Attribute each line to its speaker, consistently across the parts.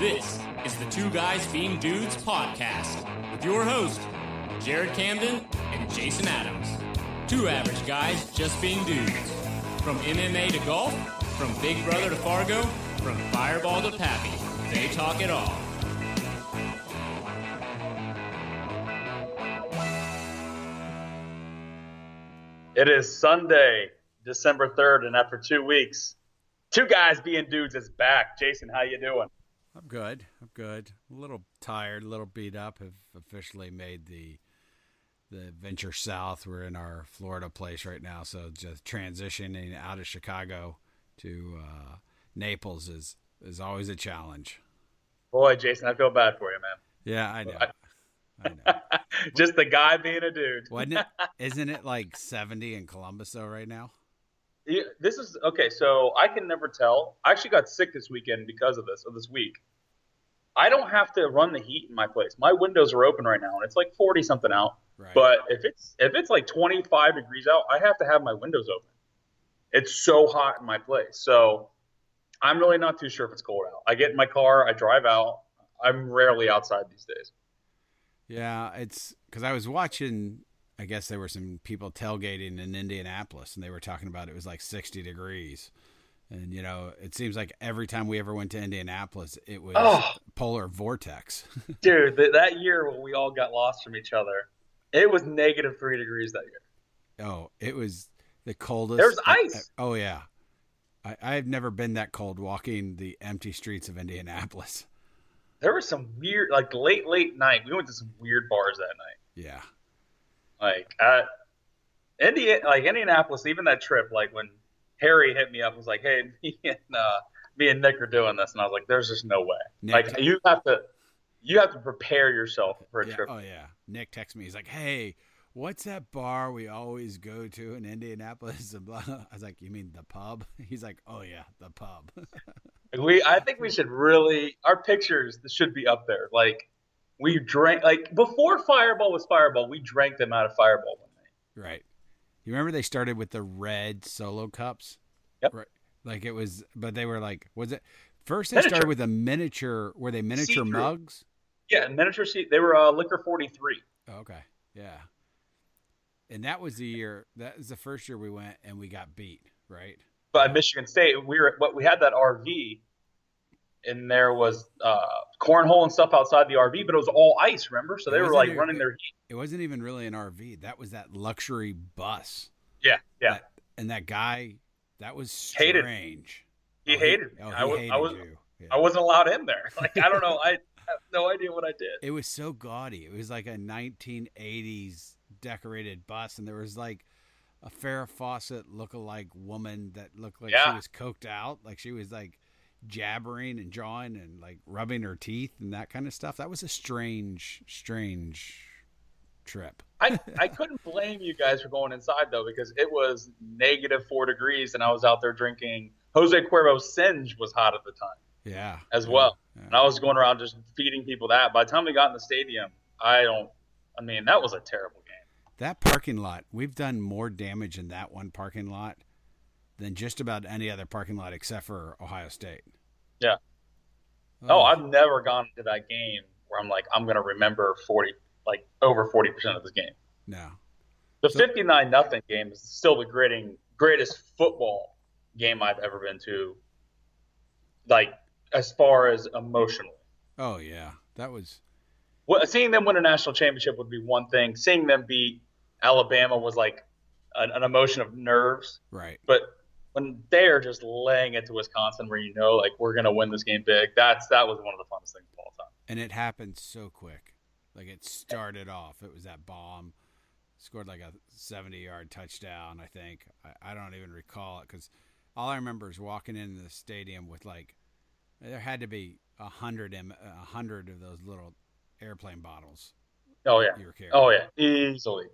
Speaker 1: This is the Two Guys Being Dudes podcast with your host, Jared Camden and Jason Adams. Two average guys just being dudes. From MMA to golf, from Big Brother to Fargo, from Fireball to Pappy, they talk it all.
Speaker 2: It is Sunday, December 3rd, and after two weeks, Two Guys Being Dudes is back. Jason, how you doing?
Speaker 3: I'm good. I'm good. A little tired, a little beat up. Have officially made the the venture south. We're in our Florida place right now, so just transitioning out of Chicago to uh, Naples is is always a challenge.
Speaker 2: Boy, Jason, I feel bad for you, man.
Speaker 3: Yeah, I know. I know.
Speaker 2: just the guy being a dude.
Speaker 3: Wasn't it? Isn't it like 70 in Columbus though right now?
Speaker 2: Yeah, this is okay. So I can never tell. I actually got sick this weekend because of this, of this week. I don't have to run the heat in my place. My windows are open right now, and it's like forty something out.
Speaker 3: Right.
Speaker 2: But if it's if it's like twenty five degrees out, I have to have my windows open. It's so hot in my place. So I'm really not too sure if it's cold out. I get in my car, I drive out. I'm rarely outside these days.
Speaker 3: Yeah, it's because I was watching. I guess there were some people tailgating in Indianapolis, and they were talking about it was like 60 degrees. And you know, it seems like every time we ever went to Indianapolis, it was
Speaker 2: Oh.
Speaker 3: polar vortex.
Speaker 2: Dude, th- that year when we all got lost from each other, it was negative three degrees that year.
Speaker 3: oh, it was the coldest.
Speaker 2: There was ice.
Speaker 3: Oh yeah, I, I've never been that cold walking the empty streets of Indianapolis.
Speaker 2: There was some weird, like late, late night. We went to some weird bars that night.
Speaker 3: Yeah,
Speaker 2: Like at Indiana, like Indianapolis, even that trip, like when Harry hit me up, and was like, "Hey, me and uh, me and Nick are doing this," and I was like, "There's just no way.
Speaker 3: Nick-
Speaker 2: like you have to, you have to prepare yourself for a
Speaker 3: yeah.
Speaker 2: trip."
Speaker 3: Oh yeah. Nick texts me. He's like, "Hey, what's that bar we always go to in Indianapolis?" And blah. I was like, "You mean the pub?" He's like, "Oh yeah, the pub."
Speaker 2: We, I think we should really, our pictures should be up there. Like we drank, like before Fireball was Fireball, we drank them out of Fireball one night.
Speaker 3: right. You remember they started with the red solo cups?
Speaker 2: Yep.
Speaker 3: Right. Like it was, but they were like, was it? First, they
Speaker 2: Miniature.
Speaker 3: started with a miniature. Were they miniature
Speaker 2: See-through.
Speaker 3: mugs?
Speaker 2: Yeah, miniature seat. They were uh, Licor forty three.
Speaker 3: Oh, okay. Yeah. And that was the year. That was the first year we went and we got beat. Right.
Speaker 2: But at Michigan State, we were what we had that RV, and there was uh, cornhole and stuff outside the RV, but it was all ice. Remember? So they were like
Speaker 3: even-
Speaker 2: running their heat.
Speaker 3: It wasn't even really an RV. That was that luxury bus.
Speaker 2: Yeah, yeah.
Speaker 3: That- and that guy, that was
Speaker 2: Hated.
Speaker 3: strange.
Speaker 2: He
Speaker 3: Oh,
Speaker 2: hated me.
Speaker 3: oh, he
Speaker 2: I was,
Speaker 3: hated
Speaker 2: I was,
Speaker 3: you. Yeah.
Speaker 2: I wasn't allowed in there. Like I don't know. I have no idea what I did.
Speaker 3: It was so gaudy. It was like a 1980s decorated bus, and there was like a Farrah Fawcett look-alike woman that looked like she was coked out, like she was like jabbering and jawing and like rubbing her teeth and that kind of stuff. That was a strange, strange trip.
Speaker 2: I, I couldn't blame you guys for going inside though because it was negative four degrees and I was out there drinking. Jose Cuervo Cinge was hot at the time
Speaker 3: Yeah,
Speaker 2: as well,
Speaker 3: Yeah.
Speaker 2: and I was going around just feeding people that. By the time we got in the stadium, I don't. I mean, that was a terrible game.
Speaker 3: That parking lot, we've done more damage in that one parking lot than just about any other parking lot except for Ohio State.
Speaker 2: Yeah. Oh, oh I've never gone to that game where I'm like, I'm gonna remember forty, like over forty percent of this game.
Speaker 3: no.
Speaker 2: The
Speaker 3: So-
Speaker 2: fifty nine nothing game is still the greatest greatest football game I've ever been to. Like as far as emotionally,
Speaker 3: Oh yeah, that was
Speaker 2: well, seeing them win a national championship would be one thing. Seeing them beat Alabama was like an, an emotion of nerves.
Speaker 3: right.
Speaker 2: But when they're just laying it to Wisconsin, where you know like we're gonna win this game big, that's that was one of the funnest things of all time.
Speaker 3: And it happened so quick. Like it started off, it was that bomb, scored like a 70 yard touchdown, I think. I, I don't even recall it because all I remember is walking into the stadium with like, there had to be a hundred, em- a hundred of those little airplane bottles
Speaker 2: Oh yeah.
Speaker 3: you were carrying.
Speaker 2: Oh yeah, easily.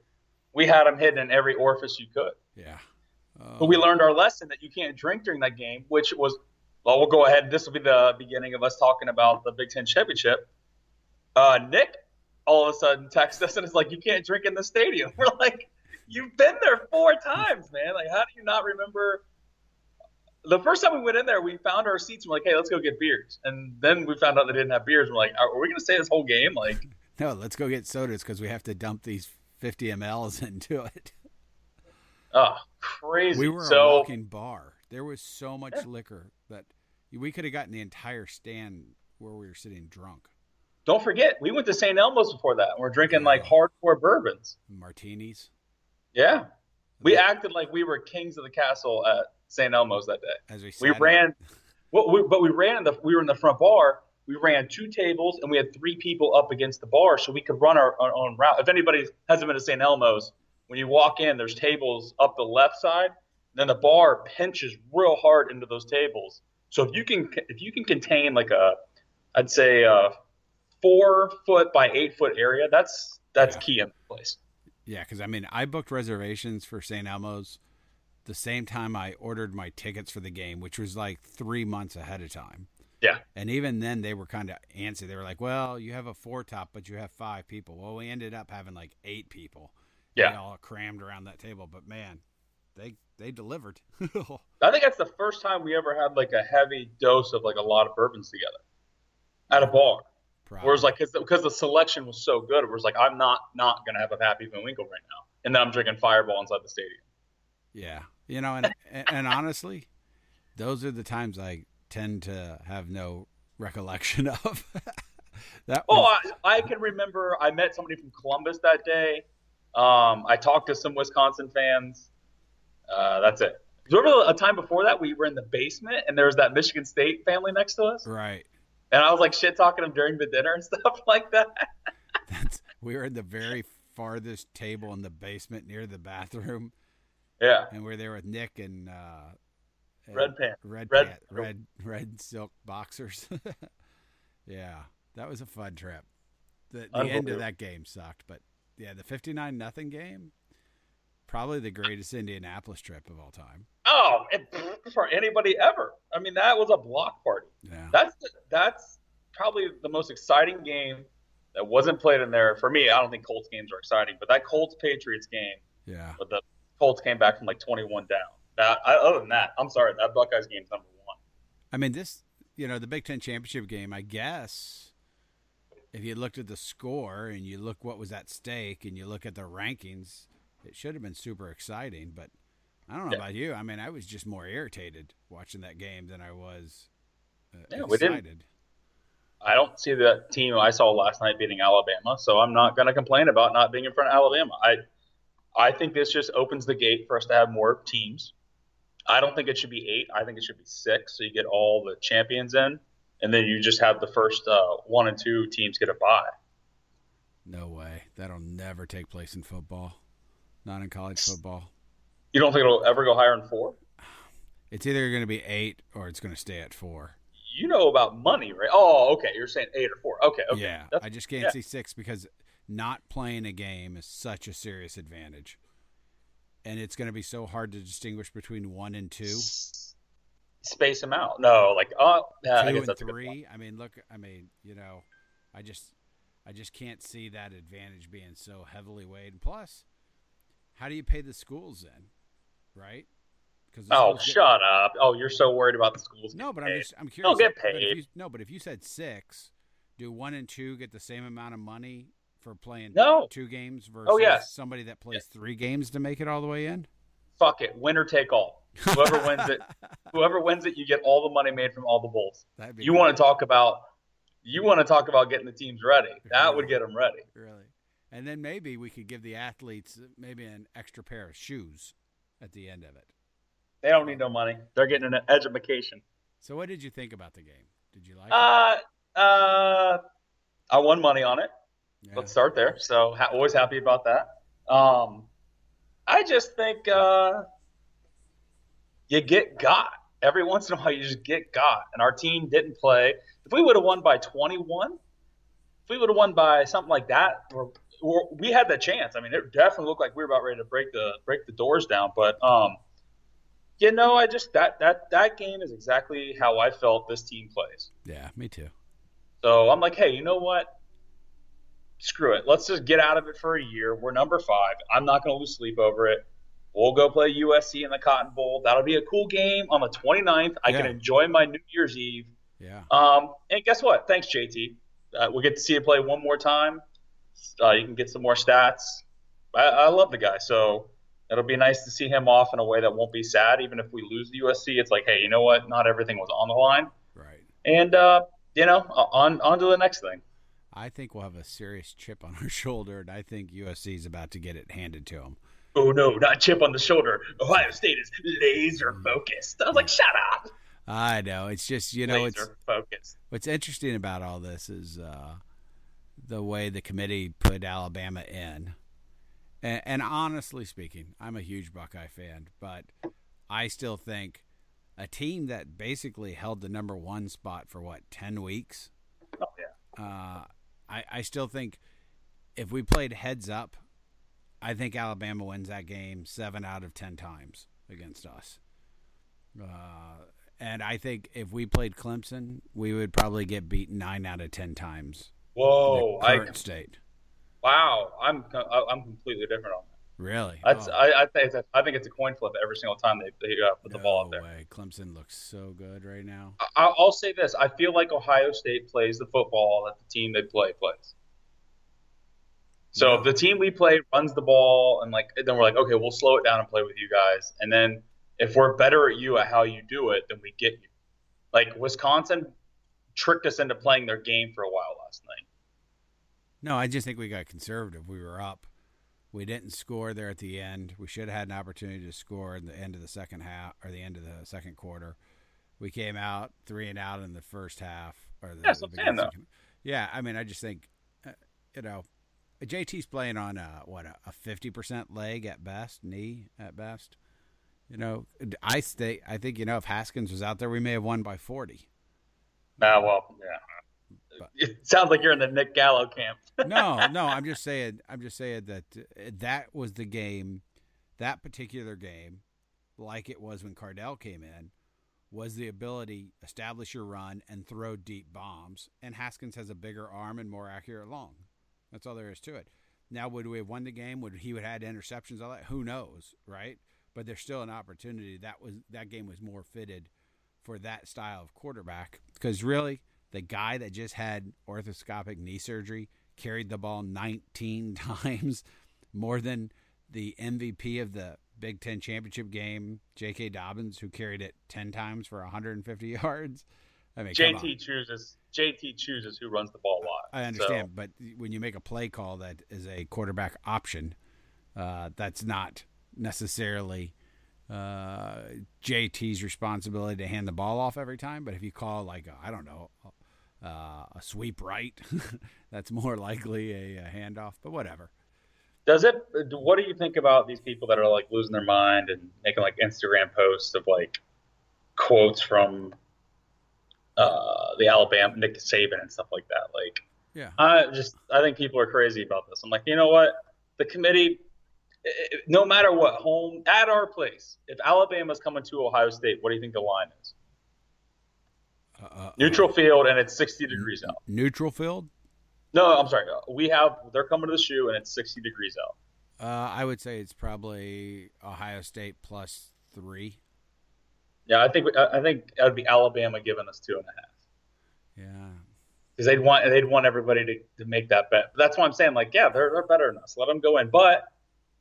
Speaker 2: We had them hidden in every orifice you could.
Speaker 3: Yeah. Oh,
Speaker 2: But we learned our lesson that you can't drink during that game, which was, well, we'll go ahead. This will be the beginning of us talking about the Big Ten championship. Uh, Nick all of a sudden texts us and is like, you can't drink in the stadium. We're like, you've been there four times, man. Like, how do you not remember the first time we went in there, we found our seats. And we're like, hey, let's go get beers. And then we found out they didn't have beers. We're like, are we going to stay this whole game? Like,
Speaker 3: no, let's go get sodas because we have to dump these 50 mLs into it.
Speaker 2: Oh, crazy!
Speaker 3: We were
Speaker 2: so,
Speaker 3: a walking bar. There was so much yeah. liquor that we could have gotten the entire stand where we were sitting drunk.
Speaker 2: Don't forget, we went to St. Elmo's before that. And we're drinking like hardcore bourbons,
Speaker 3: martinis.
Speaker 2: Yeah, we acted like we were kings of the castle at St. Elmo's that day.
Speaker 3: As we,
Speaker 2: we ran, well, we, but we ran in the we were in the front bar. We ran two tables and we had three people up against the bar, so we could run our, our own route. If anybody hasn't been to St. Elmo's, when you walk in, there's tables up the left side. Then the bar pinches real hard into those tables. So if you can if you can contain like a, I'd say a four foot by eight foot area, that's that's yeah. key in the place.
Speaker 3: Yeah, because I mean, I booked reservations for St. Elmo's the same time I ordered my tickets for the game, which was like three months ahead of time.
Speaker 2: Yeah.
Speaker 3: And even then, they were kind of antsy. They were like, well, you have a four top, but you have five people. Well, we ended up having like eight people.
Speaker 2: Yeah.
Speaker 3: All crammed around that table. But man, they they delivered.
Speaker 2: I think that's the first time we ever had like a heavy dose of like a lot of bourbons together at a bar. Probably. Whereas like because the selection was so good, it was like I'm not not gonna have a Pappy Van Winkle right now, and then I'm drinking Fireball inside the stadium.
Speaker 3: Yeah, you know, and and honestly, those are the times I tend to have no recollection of.
Speaker 2: that oh, was... oh, I, I, can remember. I met somebody from Columbus that day. Um, I talked to some Wisconsin fans. Uh, that's it. Remember a time before that we were in the basement and there was that Michigan State family next to us.
Speaker 3: Right.
Speaker 2: And I was like shit talking them during the dinner and stuff like that.
Speaker 3: That's, we were at the very farthest table in the basement near the bathroom.
Speaker 2: Yeah.
Speaker 3: And we are there with Nick and uh,
Speaker 2: red pants,
Speaker 3: red red pant, red red silk boxers. yeah, that was a fun trip. The, the end of that game sucked, but yeah, the fifty nine nothing game, probably the greatest Indianapolis trip of all time.
Speaker 2: Oh, for anybody ever. I mean, that was a block party.
Speaker 3: Yeah.
Speaker 2: That's that's probably the most exciting game that wasn't played in there for me. I don't think Colts games are exciting, but that Colts Patriots game.
Speaker 3: Yeah.
Speaker 2: But the Colts came back from like 21 down. That other than that, I'm sorry, that Buckeyes game's number one.
Speaker 3: I mean, this you know the Big Ten championship game. I guess if you looked at the score and you look what was at stake and you look at the rankings, it should have been super exciting. But I don't know yeah. about you. I mean, I was just more irritated watching that game than I was uh, yeah, excited. We didn't,
Speaker 2: I don't see the team I saw last night beating Alabama, so I'm not going to complain about not being in front of Alabama. I I think this just opens the gate for us to have more teams. I don't think it should be eight. I think it should be six. So you get all the champions in, and then you just have the first uh, one and two teams get a bye.
Speaker 3: No way. That'll never take place in football. Not in college football.
Speaker 2: You don't think it'll ever go higher than four?
Speaker 3: It's either going to be eight or it's going to stay at four.
Speaker 2: You know about money, right? Oh, okay. You're saying eight or four. Okay. okay.
Speaker 3: Yeah. That's, I just can't yeah. see six because not playing a game is such a serious advantage. And it's going to be so hard to distinguish between one and two.
Speaker 2: Space them out. No, like oh, yeah,
Speaker 3: two
Speaker 2: I guess
Speaker 3: and three. I mean, look. I mean, you know, I just, I just can't see that advantage being so heavily weighed. Plus, how do you pay the schools then, right?
Speaker 2: Because oh, shut up! Oh, you're so worried about the schools.
Speaker 3: No, but
Speaker 2: paid.
Speaker 3: I'm just, I'm curious.
Speaker 2: They'll get paid.
Speaker 3: You, no, but if you said six, do one and two get the same amount of money for playing
Speaker 2: no.
Speaker 3: two games oh, versus
Speaker 2: oh, yeah.
Speaker 3: somebody that plays three games to make it all the way in?
Speaker 2: Fuck it, winner take all. Whoever wins it, whoever wins it, you get all the money made from all the bowls. You want to talk about, you want to talk about getting the teams ready. That really? would get them ready.
Speaker 3: Really, and then maybe we could give the athletes maybe an extra pair of shoes at the end of it.
Speaker 2: They don't need no money. They're getting an education.
Speaker 3: So, what did you think about the game? Did you like
Speaker 2: uh, it? Uh, I won money on it. Yeah. Let's start there. So ha- always happy about that. Um, I just think uh, you get got every once in a while. You just get got, and our team didn't play. If we would have won by 21, if we would have won by something like that, we had the chance. I mean, it definitely looked like we were about ready to break the break the doors down. But um, you know, I just that that that game is exactly how I felt this team plays.
Speaker 3: Yeah, me too.
Speaker 2: So I'm like, hey, you know what? screw it. Let's just get out of it for a year. We're number five. I'm not going to lose sleep over it. We'll go play USC in the Cotton Bowl. That'll be a cool game on the 29th. I
Speaker 3: Yeah.
Speaker 2: can enjoy my New Year's Eve.
Speaker 3: Yeah.
Speaker 2: Um, and guess what? Thanks, JT. Uh, we'll get to see you play one more time. Uh, you can get some more stats. I, I love the guy, so it'll be nice to see him off in a way that won't be sad. Even if we lose the USC, it's like, hey, you know what? Not everything was on the line,
Speaker 3: Right.
Speaker 2: and uh, you know, on on to the next thing.
Speaker 3: I think we'll have a serious chip on our shoulder, and I think USC is about to get it handed to them.
Speaker 2: Oh no, not chip on the shoulder. Ohio State is laser focused. I was like, shut up.
Speaker 3: I know. It's just you know, it's
Speaker 2: laser focused.
Speaker 3: what's interesting about all this is uh, the way the committee put Alabama in. And, and honestly speaking, I'm a huge Buckeye fan, but I still think a team that basically held the number one spot for what ten weeks.
Speaker 2: Oh yeah.
Speaker 3: Uh, I I still think if we played heads up, I think Alabama wins that game seven out of ten times against us. Uh, and I think if we played Clemson, we would probably get beaten nine out of ten times.
Speaker 2: Whoa,
Speaker 3: the
Speaker 2: I
Speaker 3: current state.
Speaker 2: wow, I'm I'm completely different on that.
Speaker 3: Really?
Speaker 2: That's
Speaker 3: Oh,
Speaker 2: I, I think it's a, I think it's a coin flip every single time they, they uh, put the ball out there.
Speaker 3: way. Clemson looks so good right now.
Speaker 2: I, I'll say this: I feel like Ohio State plays the football that the team they play plays. So
Speaker 3: Yeah.
Speaker 2: if the team we play runs the ball and like then we're like, okay, we'll slow it down and play with you guys, and then if we're better at you at how you do it, then we get you. Like Wisconsin tricked us into playing their game for a while last night.
Speaker 3: No, I just think we got conservative. We were up. We didn't score there at the end. We should have had an opportunity to score in the end of the second half or the end of the second quarter. We came out three and out in the first half. Or the,
Speaker 2: Yeah,
Speaker 3: the
Speaker 2: saying,
Speaker 3: second- Yeah, I mean, I just think, uh, you know, JT's playing on a what a fifty percent leg at best, knee at best. You know, I stay. I think you know if Haskins was out there, we may have won by forty.
Speaker 2: Nah, well, yeah. It sounds like you're in the Nick Gallo camp.
Speaker 3: no, no, I'm just saying. I'm just saying that uh, that was the game, that particular game, like it was when Cardale came in, was the ability establish your run and throw deep bombs. And Haskins has a bigger arm and more accurate long. That's all there is to it. Now, would we have won the game? Would he would have had interceptions? All that? Who knows, right? But there's still an opportunity. That was that game was more fitted for that style of quarterback because really the guy that just had orthoscopic knee surgery carried the ball 19 times more than the MVP of the Big Ten championship game, J.K. Dobbins, who carried it 10 times for 150 yards. I mean.
Speaker 2: JT chooses JT chooses who runs the ball a lot.
Speaker 3: I understand, but when you make a play call that is a quarterback option, uh, that's not necessarily uh, JT's responsibility to hand the ball off every time. But if you call like I I don't know uh, a sweep right, that's more likely a, a handoff. But whatever.
Speaker 2: Does it? What do you think about these people that are like losing their mind and making like Instagram posts of like quotes from uh, the Alabama Nick Saban and stuff like that? Like,
Speaker 3: Yeah.
Speaker 2: I just I think people are crazy about this. I'm like, you know what? The committee, no matter what, home at our place, if Alabama's coming to Ohio State, what do you think the line is?
Speaker 3: Uh, uh,
Speaker 2: Neutral field and it's 60 degrees out.
Speaker 3: neutral field.
Speaker 2: No, I'm sorry. We have they're coming to the shoe and it's 60 degrees out.
Speaker 3: Uh, I would say it's probably Ohio State plus three.
Speaker 2: Yeah, I think I I think that would be Alabama giving us two and a half.
Speaker 3: Yeah.
Speaker 2: because they'd want they'd want everybody to, to make that bet. But that's why I'm saying like, yeah, they're they're better than us. Let them go in. But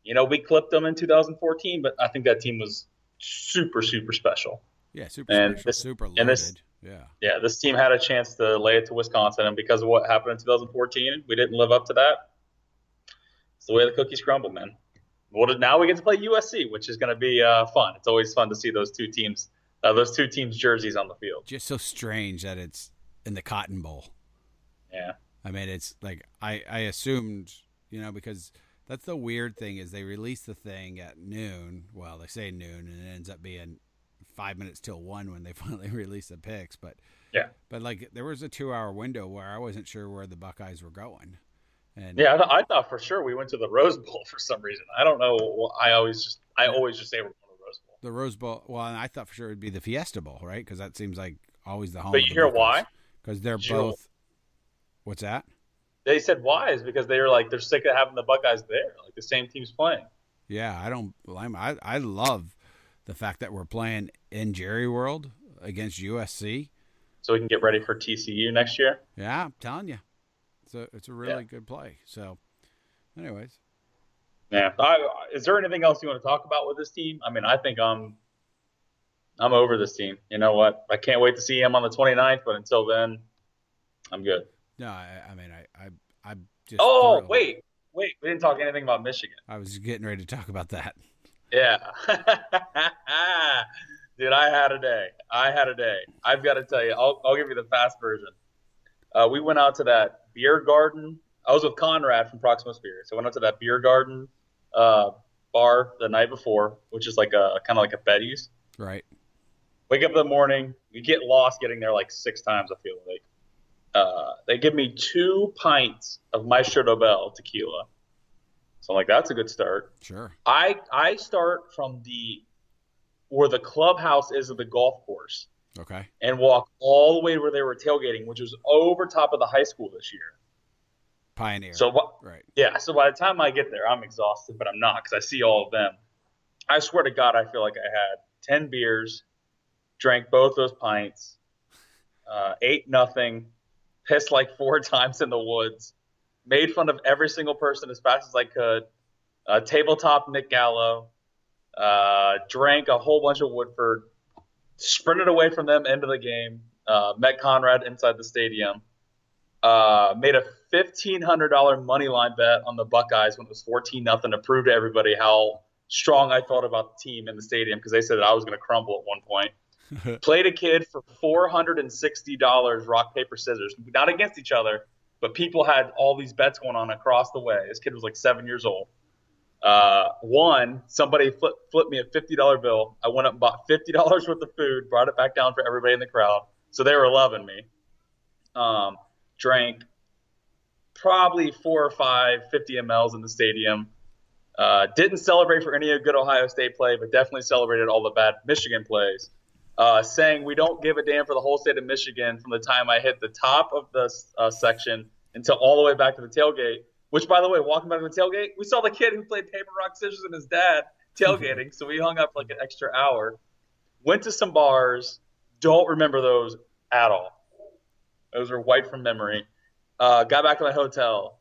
Speaker 2: you know, we clipped them in 2014, but I think that team was super super special.
Speaker 3: Yeah. Super
Speaker 2: And
Speaker 3: special,
Speaker 2: this-
Speaker 3: super loaded.
Speaker 2: and this-
Speaker 3: yeah.
Speaker 2: Yeah, this team had a chance to lay it to Wisconsin, and because of what happened in 2014, we didn't live up to that. It's the way the cookies crumble, man. Well, now we get to play USC, which is going to be uh, fun. It's always fun to see those two teams, uh, those two teams' jerseys on the field.
Speaker 3: Just so strange that it's in the Cotton Bowl.
Speaker 2: Yeah.
Speaker 3: I mean, it's like I I assumed, you know, because that's the weird thing is they release the thing at noon. Well, they say noon, and it ends up being five minutes till one when they finally release the picks. But
Speaker 2: Yeah.
Speaker 3: but like there was a two-hour window where I wasn't sure where the Buckeyes were going, and
Speaker 2: Yeah, I, th- I thought for sure we went to the Rose Bowl for some reason. I don't know. I always just, I always just say we're going to the Rose Bowl.
Speaker 3: the Rose Bowl. Well, and I thought for sure it'd be the Fiesta Bowl, right? Because that seems like always the home.
Speaker 2: But you hear why?
Speaker 3: Because they're
Speaker 2: know-
Speaker 3: both. What's that?
Speaker 2: They said why is because they were like they're sick of having the Buckeyes there, like the same team's playing.
Speaker 3: Yeah, I don't blame. I I love the fact that we're playing in Jerry World against USC.
Speaker 2: So we can get ready for TCU next year.
Speaker 3: Yeah, I'm telling you, it's a it's a really yeah. good play. So, anyways.
Speaker 2: Yeah. I, is there anything else you want to talk about with this team? I mean, I think I'm I'm over this team. You know what? I can't wait to see him on the 29th, but until then, I'm good.
Speaker 3: No, I, I mean, I, I, I just.
Speaker 2: Oh, thrilled. wait, wait. We didn't talk anything about Michigan.
Speaker 3: I was getting ready to talk about that.
Speaker 2: Yeah. Dude, I had a day. I had a day. I've got to tell you, I'll, I'll give you the fast version. Uh, we went out to that beer garden. I was with Conrad from Proximo Spirits. So I went out to that beer garden uh, bar the night before, which is like a kind of like a Betty's.
Speaker 3: Right.
Speaker 2: Wake up in the morning. We get lost getting there like six times. I feel like uh, they give me two pints of Maestro Dobel tequila. So I'm like, that's a good start.
Speaker 3: Sure.
Speaker 2: I I start from the where the clubhouse is of the golf course.
Speaker 3: Okay.
Speaker 2: And walk all the way where they were tailgating, which was over top of the high school this year.
Speaker 3: Pioneer.
Speaker 2: So
Speaker 3: right.
Speaker 2: Yeah. So by the time I get there, I'm exhausted, but I'm not because I see all of them. I swear to God, I feel like I had ten beers, drank both those pints, uh, ate nothing, pissed like four times in the woods, made fun of every single person as fast as I could, uh, tabletop Nick Gallo, uh, drank a whole bunch of Woodford, sprinted away from them into the game, uh, met Conrad inside the stadium, uh, made a fifteen hundred dollar money line bet on the Buckeyes when it was fourteen nothing to prove to everybody how strong I felt about the team in the stadium because they said that I was going to crumble at one point. Played a kid for four hundred and sixty dollars, rock paper scissors, not against each other, but people had all these bets going on across the way. This kid was like seven years old. Uh, one, somebody flipped, flipped me a fifty dollar bill. I went up and bought fifty dollars worth of food, brought it back down for everybody in the crowd, so they were loving me. Um, drank probably four or five 50 mls in the stadium. Uh, didn't celebrate for any good Ohio State play, but definitely celebrated all the bad Michigan plays uh, saying we don't give a damn for the whole state of Michigan from the time I hit the top of the uh, section until all the way back to the tailgate. Which, by the way, walking back to the tailgate, we saw the kid who played paper rock scissors and his dad tailgating, so we hung up like an extra hour. Went to some bars. Don't remember those at all. Those are white from memory. Uh, got back to my hotel,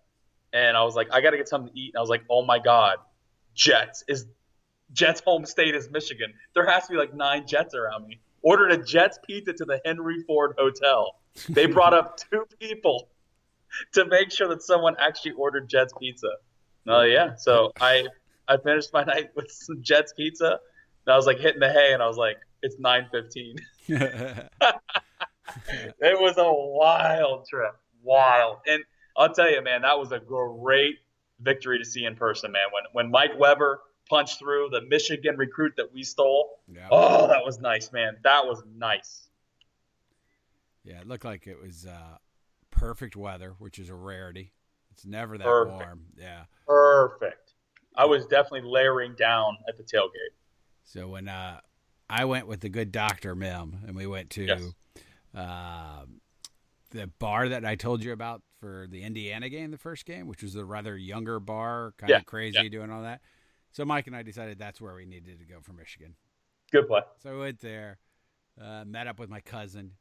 Speaker 2: and I was like, I got to get something to eat. And I was like, Oh my god, Jets is Jets home state is Michigan. There has to be like nine Jets around me. Ordered a Jets pizza to the Henry Ford Hotel. They brought up two people to make sure that someone actually ordered Jets pizza. Oh yeah, so I I finished my night with some Jets pizza. And I was like hitting the hay, and I was like, it's nine fifteen. it was a wild trip, wild. And I'll tell you, man, that was a great victory to see in person, man. When when Mike Weber punch through the Michigan recruit that we stole. Yeah. Oh, that was nice, man. That was nice.
Speaker 3: Yeah, it looked like it was uh, perfect weather, which is a rarity. It's never that perfect. warm. Yeah.
Speaker 2: Perfect. I was definitely layering down at the tailgate.
Speaker 3: So when uh, I went with the good doctor Mim, and we went to yes. uh, the bar that I told you about for the Indiana game, the first game, which was the rather younger bar, kind yeah. of crazy yeah. doing all that. So Mike and I decided that's where we needed to go for Michigan.
Speaker 2: Good play.
Speaker 3: So I went there, uh, met up with my cousin,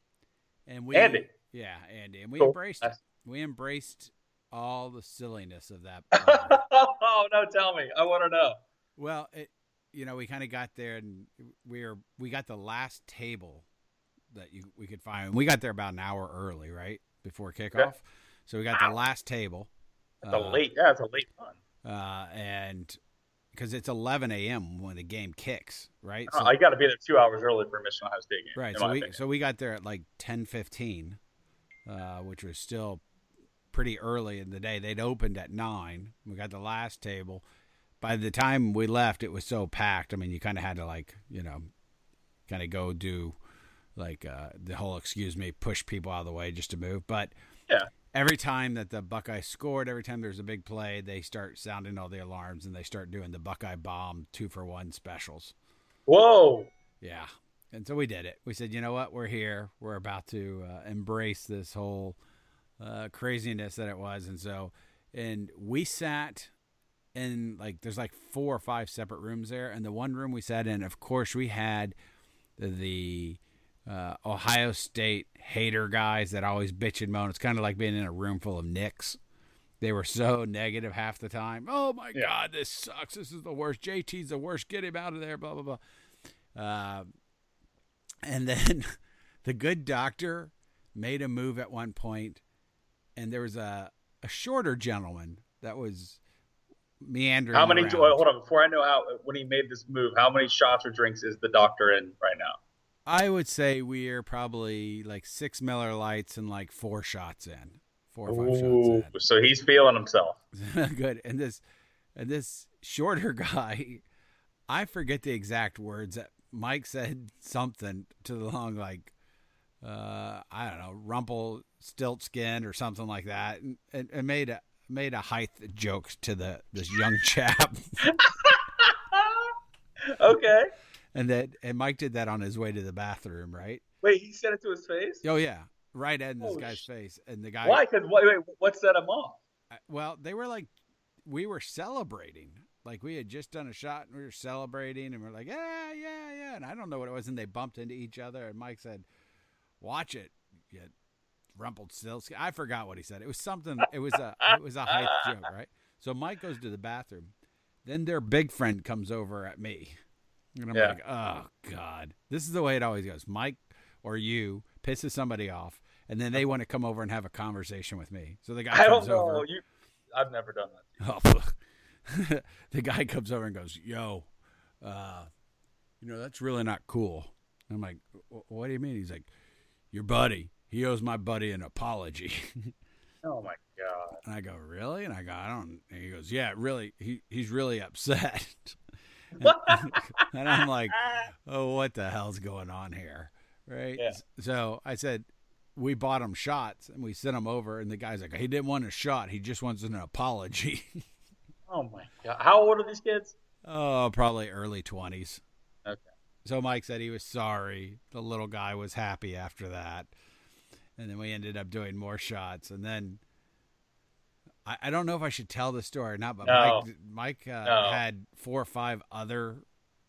Speaker 3: and we
Speaker 2: Andy.
Speaker 3: Yeah, Andy, and we cool. embraced nice. we embraced all the silliness of that.
Speaker 2: oh no, tell me. I want to know.
Speaker 3: Well, it, you know, we kind of got there, and we were we got the last table that you we could find. We got there about an hour early, right before kickoff. So we got wow. the last table.
Speaker 2: That's uh, a late. Yeah, it's a late one.
Speaker 3: Uh, and because it's 11 a.m. when the game kicks, right?
Speaker 2: So, I got to be there two hours early for a Michigan Ohio State game.
Speaker 3: Right. So we so we got there at like 10:15, uh, which was still pretty early in the day. They'd opened at nine. We got the last table. By the time we left, it was so packed. I mean, you kind of had to like you know, kind of go do like uh, the whole excuse me, push people out of the way just to move. But
Speaker 2: yeah,
Speaker 3: every time that the Buckeyes scored, every time there's a big play, they start sounding all the alarms and they start doing the Buckeye bomb two for one specials.
Speaker 2: Whoa.
Speaker 3: Yeah. And so we did it. We said, you know what? We're here. We're about to uh, embrace this whole uh, craziness that it was. And so, and we sat in like there's like four or five separate rooms there, and the one room we sat in, of course, we had the, the uh, Ohio State hater guys that always bitch and moan. It's kind of like being in a room full of nicks. They were so negative half the time. Oh my
Speaker 2: Yeah.
Speaker 3: God, this sucks. This is the worst. JT's the worst. Get him out of there. Blah blah blah. Uh, and then the good doctor made a move at one point, and there was a a shorter gentleman that was meandering.
Speaker 2: How many?
Speaker 3: around.
Speaker 2: Hold on. Before I know how when he made this move, how many shots or drinks is the doctor in right now?
Speaker 3: I would say we're probably like six Miller Lites and like four shots in, four or five
Speaker 2: Ooh,
Speaker 3: shots
Speaker 2: so he's feeling himself.
Speaker 3: Good. And this, and this shorter guy, I forget the exact words that Mike said something to the long like, uh, I don't know, rumple stilt skin or something like that, and, and, and made a made a height joke to the this young chap.
Speaker 2: okay.
Speaker 3: And that and Mike did that on his way to the bathroom, right?
Speaker 2: Wait, he said it to his face.
Speaker 3: Oh yeah, right in this
Speaker 2: Oh,
Speaker 3: guy's
Speaker 2: sh-
Speaker 3: face, and the guy.
Speaker 2: Why? Because wait, wait, what set him off?
Speaker 3: Well, they were like, we were celebrating. Like we had just done a shot and we were celebrating, and we're like, yeah, yeah, yeah. And I don't know what it was, and they bumped into each other. And Mike said, "Watch it, you rumpled silk." I forgot what he said. It was something. It was a. It was a height joke, right? So Mike goes to the bathroom. Then their big friend comes over at me, and I'm
Speaker 2: Yeah.
Speaker 3: like, oh god, this is the way it always goes. Mike or you pisses somebody off, and then they want to come over and have a conversation with me. So the guy
Speaker 2: I
Speaker 3: comes
Speaker 2: don't know.
Speaker 3: over.
Speaker 2: You, I've never done that.
Speaker 3: Oh, the guy comes over and goes, "Yo, uh, you know that's really not cool." I'm like, "What do you mean?" He's like, "Your buddy. He owes my buddy an apology."
Speaker 2: Oh my god.
Speaker 3: and I go, "Really?" And I go, "I don't." And he goes, "Yeah, really. He he's really upset." And I'm like, "Oh, what the hell's going on here?" Right?
Speaker 2: Yeah.
Speaker 3: So I said. We bought him shots and we sent him over, and the guy's like, he didn't want a shot. He just wants an apology.
Speaker 2: Oh my god. How old are these kids?
Speaker 3: Oh, probably early 20s.
Speaker 2: Okay.
Speaker 3: So Mike said he was sorry. The little guy was happy after that. And then we ended up doing more shots. And then I, I don't know if I should tell the story or not, but
Speaker 2: No.
Speaker 3: Mike, Mike uh,
Speaker 2: No.
Speaker 3: had four or five other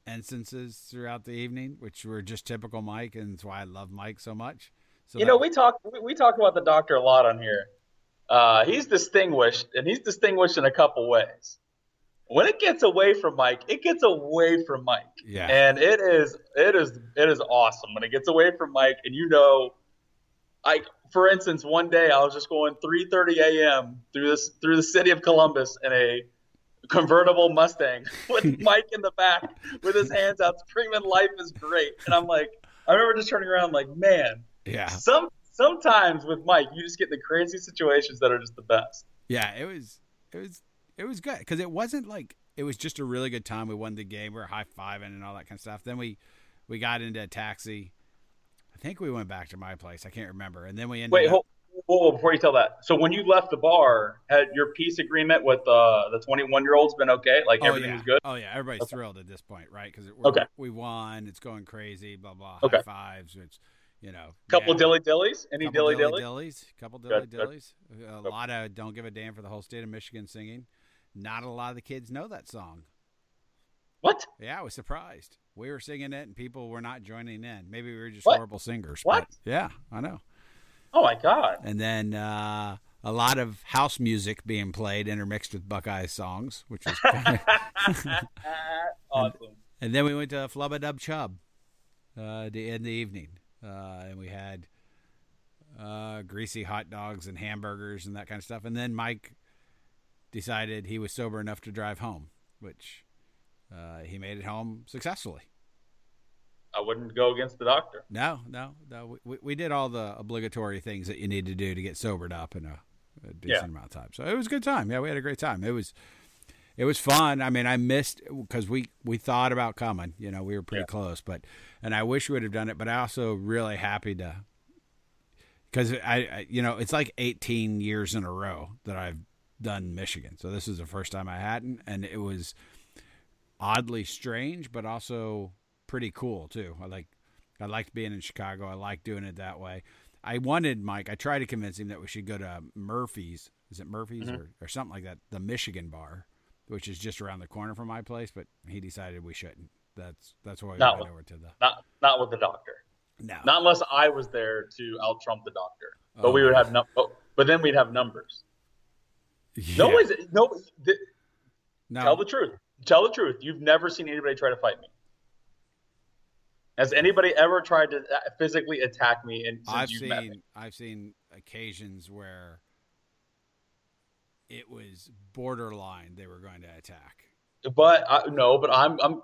Speaker 3: instances throughout the evening, which were just typical Mike. And that's why I love Mike so much. So
Speaker 2: you
Speaker 3: that-
Speaker 2: know, we talk we, we talk about the doctor a lot on here. Uh, he's distinguished, and he's distinguished in a couple ways. When it gets away from Mike, it gets away from Mike,
Speaker 3: yeah.
Speaker 2: and it is it is it is awesome when it gets away from Mike. And you know, like for instance, one day I was just going 3:30 a.m. through this through the city of Columbus in a convertible Mustang with Mike in the back with his hands out screaming "Life is great," and I'm like, I remember just turning around like, man.
Speaker 3: yeah.
Speaker 2: Some sometimes with Mike, you just get the crazy situations that are just the best.
Speaker 3: Yeah, it was it was it was good because it wasn't like it was just a really good time. We won the game. We were high fiving and all that kind of stuff. Then we we got into a taxi. I think we went back to my place. I can't remember. And then we ended
Speaker 2: Wait,
Speaker 3: up,
Speaker 2: hold, before you tell that, so when you left the bar, had your peace agreement with uh, the 21 year olds been okay? Like
Speaker 3: oh
Speaker 2: everything
Speaker 3: yeah,
Speaker 2: was good?
Speaker 3: oh yeah, everybody's
Speaker 2: Okay.
Speaker 3: thrilled at this point, right? Because
Speaker 2: Okay.
Speaker 3: we won. It's going crazy. Blah blah.
Speaker 2: Okay.
Speaker 3: High fives. It's you know,
Speaker 2: Couple
Speaker 3: yeah.
Speaker 2: dilly dillies? Any dilly dilly?
Speaker 3: dillies, couple dilly dillies. A lot of don't give a damn for the whole state of Michigan singing. Not a lot of the kids know that song.
Speaker 2: What?
Speaker 3: Yeah, I was surprised. We were singing it and people were not joining in. Maybe we were just
Speaker 2: What?
Speaker 3: horrible singers.
Speaker 2: What?
Speaker 3: yeah, I know.
Speaker 2: Oh my God.
Speaker 3: And then uh, a lot of house music being played intermixed with Buckeye songs, which was kind of.
Speaker 2: awesome.
Speaker 3: and then we went to Flubba Dub Chub uh, end the evening. Uh, and we had uh, greasy hot dogs and hamburgers and that kind of stuff. And then Mike decided he was sober enough to drive home, which uh, he made it home successfully.
Speaker 2: I wouldn't go against the doctor.
Speaker 3: No, no, no. We, we did all the obligatory things that you need to do to get sobered up in a, a decent
Speaker 2: Yeah.
Speaker 3: amount of time. So it was a good time. Yeah, we had a great time. It was, it was fun. I mean, I missed because we we thought about coming. You know, we were pretty
Speaker 2: Yeah.
Speaker 3: close, but and I wish we would have done it. But I also really happy to because I, I, you know, it's like 18 years in a row that I've done Michigan. So this is the first time I hadn't, and it was oddly strange, but also pretty cool too. I like, I liked being in Chicago. I like doing it that way. I wanted Mike. I tried to convince him that we should go to Murphy's. Is it Murphy's mm-hmm. or, or something like that? The Michigan bar which is just around the corner from my place. But he decided we shouldn't. That's that's why we
Speaker 2: Not
Speaker 3: went
Speaker 2: with-
Speaker 3: over to the
Speaker 2: Not not with the doctor.
Speaker 3: no.
Speaker 2: Not unless I was there to out trump the doctor. But
Speaker 3: Oh,
Speaker 2: we would have no. Oh, but, but then we'd have numbers.
Speaker 3: Yeah.
Speaker 2: No one's no. th-
Speaker 3: no.
Speaker 2: Tell the truth. Tell the truth. You've never seen anybody try to fight me. Has anybody ever tried to uh, physically attack me? And since
Speaker 3: I've
Speaker 2: you've met me?
Speaker 3: seen I've seen occasions where it was borderline they were going to attack.
Speaker 2: But I, no, but I'm I'm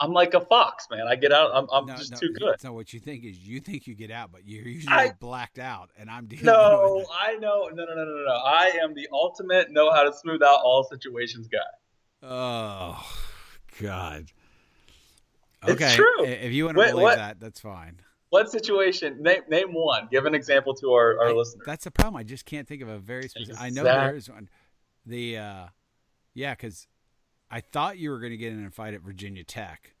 Speaker 2: I'm like a fox, man. I get out. I'm, I'm
Speaker 3: no,
Speaker 2: just
Speaker 3: no,
Speaker 2: too good.
Speaker 3: So what you think is you think you get out, but you're usually
Speaker 2: I-
Speaker 3: blacked out, and I'm dealing
Speaker 2: No, I know. No, no, no, no, no. I am the ultimate know how to smooth out all situations guy.
Speaker 3: Oh God.
Speaker 2: It's
Speaker 3: Okay,
Speaker 2: true.
Speaker 3: If you want to
Speaker 2: Wait,
Speaker 3: believe
Speaker 2: what?
Speaker 3: that, that's fine.
Speaker 2: What situation? Name name one. Give an example to our, our
Speaker 3: I-
Speaker 2: listeners.
Speaker 3: That's the problem. I just can't think of a very specific. I know there is one. The uh, yeah, because I thought you were going to get in a fight at Virginia Tech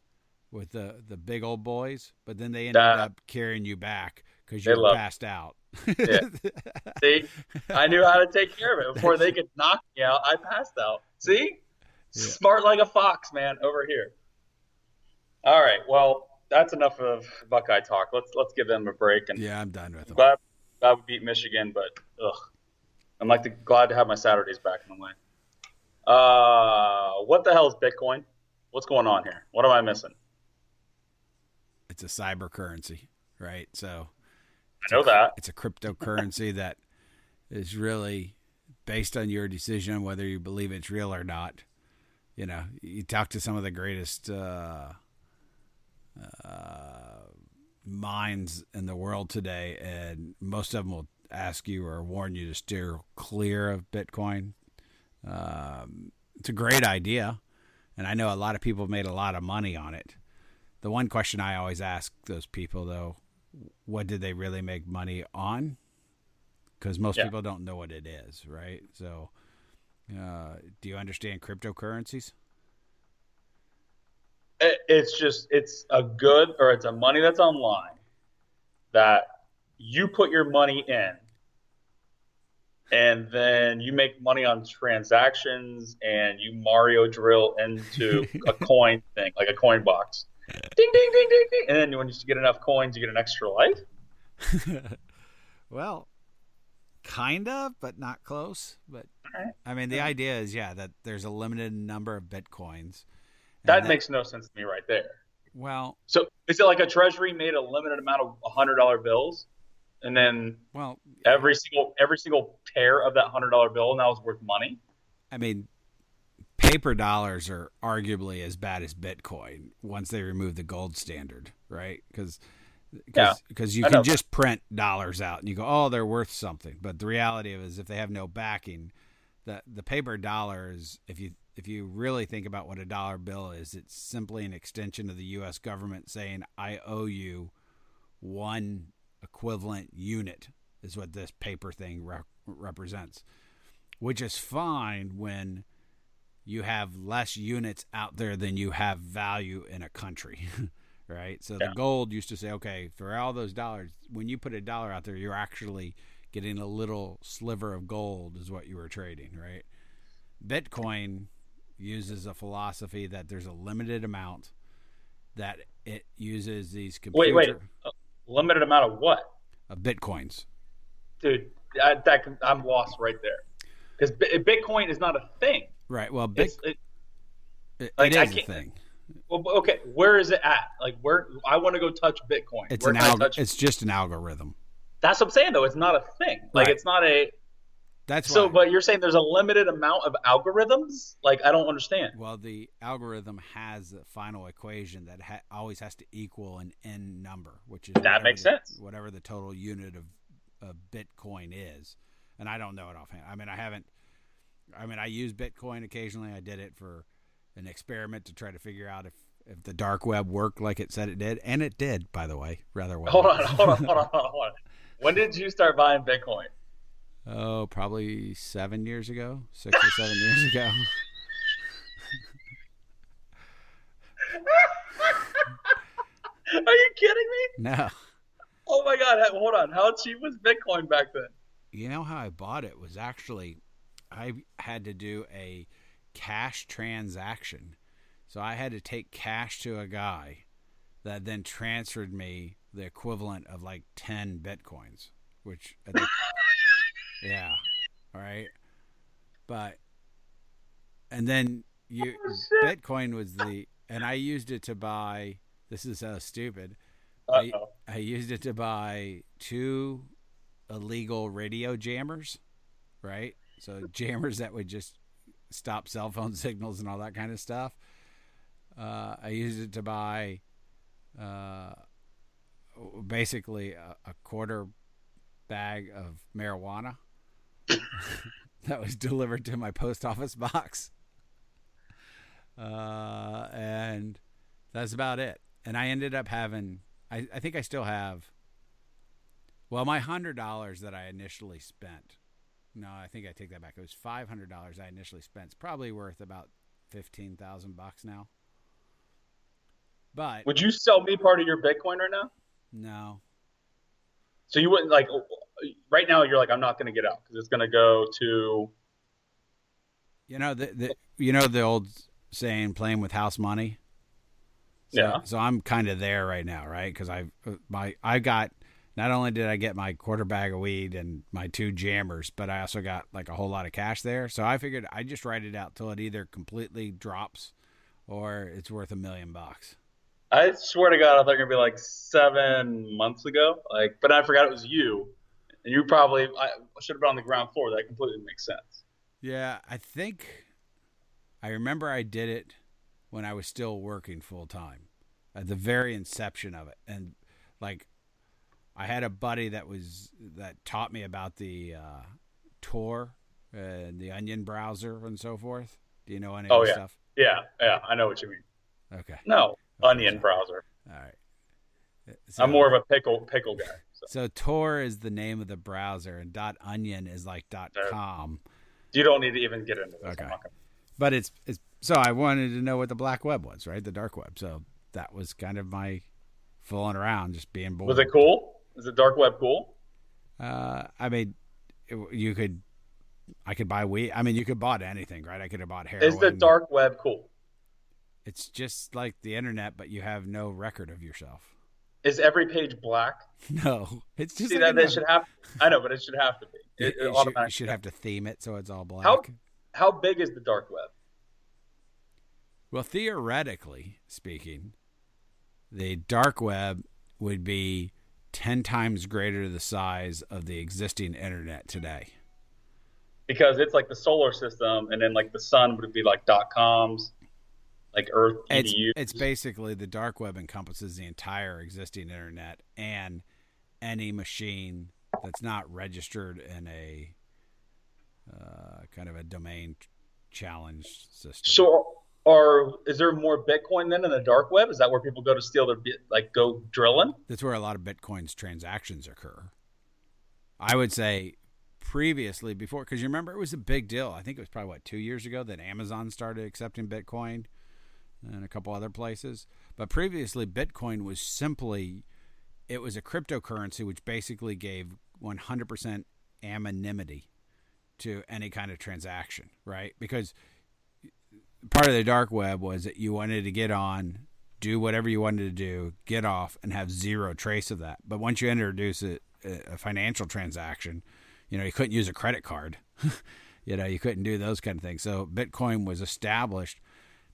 Speaker 3: with the the big old boys, but then they ended
Speaker 2: Nah.
Speaker 3: up carrying you back because you were passed out.
Speaker 2: Yeah. See, I knew how to take care of it before they could knock me out. I passed out. See,
Speaker 3: Yeah.
Speaker 2: smart like a fox, man, over here. All right, well, that's enough of Buckeye talk. Let's let's give them a break. And
Speaker 3: yeah, I'm done with them.
Speaker 2: glad glad we beat Michigan, but ugh, I'm like the, glad to have my Saturdays back in the way. Uh, what the hell is Bitcoin? What's going on here? What am I missing?
Speaker 3: It's a cyber currency, right? So
Speaker 2: I know that.
Speaker 3: it's a cryptocurrency that is really based on your decision whether you believe it's real or not. You know, you talk to some of the greatest uh, uh, minds in the world today, and most of them will ask you or warn you to steer clear of Bitcoin. Um, it's a great idea, and I know a lot of people made a lot of money on it. The one question I always ask those people, though, what did they really make money on? Because most
Speaker 2: Yeah.
Speaker 3: people don't know what it is, right? So, uh, do you understand cryptocurrencies?
Speaker 2: It, it's just it's a good or it's a money that's online that you put your money in and then you make money on transactions and you Mario drill into a coin thing, like a coin box. Ding ding ding ding ding. And then when you to get enough coins, you get an extra life.
Speaker 3: well, kind of, but not close. But
Speaker 2: Alright.
Speaker 3: I mean, the idea is, yeah, that there's a limited number of bitcoins. and
Speaker 2: That makes no sense to me right there.
Speaker 3: well,
Speaker 2: So is it like a treasury made a limited amount of hundred dollar bills, and then
Speaker 3: well,
Speaker 2: every single every single pair of that hundred dollar bill now is worth money?
Speaker 3: I mean, paper dollars are arguably as bad as Bitcoin once they remove the gold standard, right? Because
Speaker 2: Yeah,
Speaker 3: because you
Speaker 2: I
Speaker 3: can
Speaker 2: know.
Speaker 3: just print dollars out and you go, oh, they're worth something. But the reality of it is, if they have no backing, the the paper dollars, if you if you really think about what a dollar bill is, it's simply an extension of the U.S. government saying, I owe you one equivalent unit, is what this paper thing re- represents, which is fine when you have less units out there than you have value in a country. right? So
Speaker 2: Yeah.
Speaker 3: the gold used to say, okay, for all those dollars, when you put a dollar out there, you're actually getting a little sliver of gold, is what you were trading, right? Bitcoin uses a philosophy that there's a limited amount that it uses these computer
Speaker 2: Wait, wait. Limited amount of what,
Speaker 3: of bitcoins.
Speaker 2: dude? I, that I'm lost right there because Bitcoin is not a thing.
Speaker 3: Right. Well, Bit,
Speaker 2: it,
Speaker 3: it,
Speaker 2: like,
Speaker 3: it
Speaker 2: I
Speaker 3: a thing.
Speaker 2: Well, okay, where is it at? Like where I want to go touch Bitcoin.
Speaker 3: It's
Speaker 2: where
Speaker 3: an alg-
Speaker 2: touch?
Speaker 3: It's just an algorithm.
Speaker 2: That's what I'm saying though. It's not a thing. Like
Speaker 3: Right.
Speaker 2: it's not a.
Speaker 3: That's
Speaker 2: So,
Speaker 3: why.
Speaker 2: but you're saying there's a limited amount of algorithms? Like I don't understand.
Speaker 3: Well, the algorithm has a final equation that ha- always has to equal an n number, which is
Speaker 2: That makes
Speaker 3: the-
Speaker 2: sense.
Speaker 3: Whatever the total unit of, of Bitcoin is, and I don't know it offhand. I mean, I haven't. I mean, I use Bitcoin occasionally. I did it for an experiment to try to figure out if if the dark web worked like it said it did, and it did, by the way, rather well.
Speaker 2: Hold on, hold on, hold on, hold on, hold on. When did you start buying Bitcoin?
Speaker 3: Oh, probably seven years ago, six or seven years ago.
Speaker 2: Are you kidding me?
Speaker 3: No.
Speaker 2: Oh my god! Hold on. How cheap was Bitcoin back then?
Speaker 3: you know how I bought it was actually I had to do a cash transaction. So I had to take cash to a guy that then transferred me the equivalent of like 10 bitcoins, which, the, yeah, all right. But, and then you,
Speaker 2: Oh,
Speaker 3: Bitcoin was the, and I used it to buy, this is so stupid. I, I used it to buy two illegal radio jammers, right? So jammers that would just stop cell phone signals and all that kind of stuff. Uh, I used it to buy uh, basically a, a quarter bag of marijuana that was delivered to my post office box. Uh, and that's about it. And I ended up having, I, I think I still have, well, my $100 that I initially spent. No, I think I take that back. It was $500 I initially spent. It's probably worth about 15,000 bucks now. But
Speaker 2: Would you sell me part of your Bitcoin right now?
Speaker 3: no,
Speaker 2: So you wouldn't like right now. You're like, I'm not going to get out because it's going to go to.
Speaker 3: you know the, the you know the old saying playing with house money. So,
Speaker 2: Yeah.
Speaker 3: So I'm kind of there right now, right? Because I uh, my I got not only did I get my quarter bag of weed and my two jammers, but I also got like a whole lot of cash there. So I figured I just write it out till it either completely drops or it's worth a million bucks.
Speaker 2: I swear to God, I thought you were gonna be like seven months ago. Like, but I forgot it was you, and you probably I should have been on the ground floor. That completely makes sense.
Speaker 3: Yeah, I think I remember I did it when I was still working full time at the very inception of it. And like I had a buddy that was that taught me about the uh Tor and the Onion browser and so forth. Do you know any
Speaker 2: Oh,
Speaker 3: of
Speaker 2: yeah.
Speaker 3: stuff?
Speaker 2: Yeah, yeah, I know what you mean.
Speaker 3: Okay.
Speaker 2: No, Onion browser.
Speaker 3: All right.
Speaker 2: I'm more of a pickle pickle guy. So.
Speaker 3: So Tor is the name of the browser and dot onion is like dot com.
Speaker 2: You don't need to even get into this.
Speaker 3: Okay.
Speaker 2: Gonna-
Speaker 3: but it's it's so I wanted to know what the black web was, right? The dark web. So that was kind of my fooling around, just being bored.
Speaker 2: Was it cool? Is the dark web cool?
Speaker 3: Uh, I mean, it, you could, I could buy weed. I mean, you could bought anything, right? I could have bought heroin.
Speaker 2: Is the dark web cool?
Speaker 3: It's just like the internet, but you have no record of yourself.
Speaker 2: Is every page black?
Speaker 3: No, it's just
Speaker 2: See
Speaker 3: like
Speaker 2: that it should have. I know, but it should have to be.
Speaker 3: you,
Speaker 2: It, it
Speaker 3: should, you should have to theme it so it's all black.
Speaker 2: How- How big is the dark web?
Speaker 3: Well, theoretically speaking, the dark web would be 10 times greater the size of the existing internet today.
Speaker 2: Because it's like the solar system, and then like the sun would be like dot coms, like Earth
Speaker 3: It's, it's basically the dark web encompasses the entire existing internet and any machine that's not registered in a uh, kind of a domain challenge system.
Speaker 2: So, are is there more Bitcoin then in the dark web? Is that where people go to steal their bit, like go drilling?
Speaker 3: That's where a lot of Bitcoin's transactions occur. I would say previously, before, because you remember it was a big deal. I think it was probably, what, two years ago that Amazon started accepting Bitcoin and a couple other places. But previously, Bitcoin was simply, it was a cryptocurrency which basically gave 100% anonymity to any kind of transaction, right? Because part of the dark web was that you wanted to get on, do whatever you wanted to do, get off, and have zero trace of that. But once you introduce a, a financial transaction, you know, you couldn't use a credit card. you know, you couldn't do those kind of things. So Bitcoin was established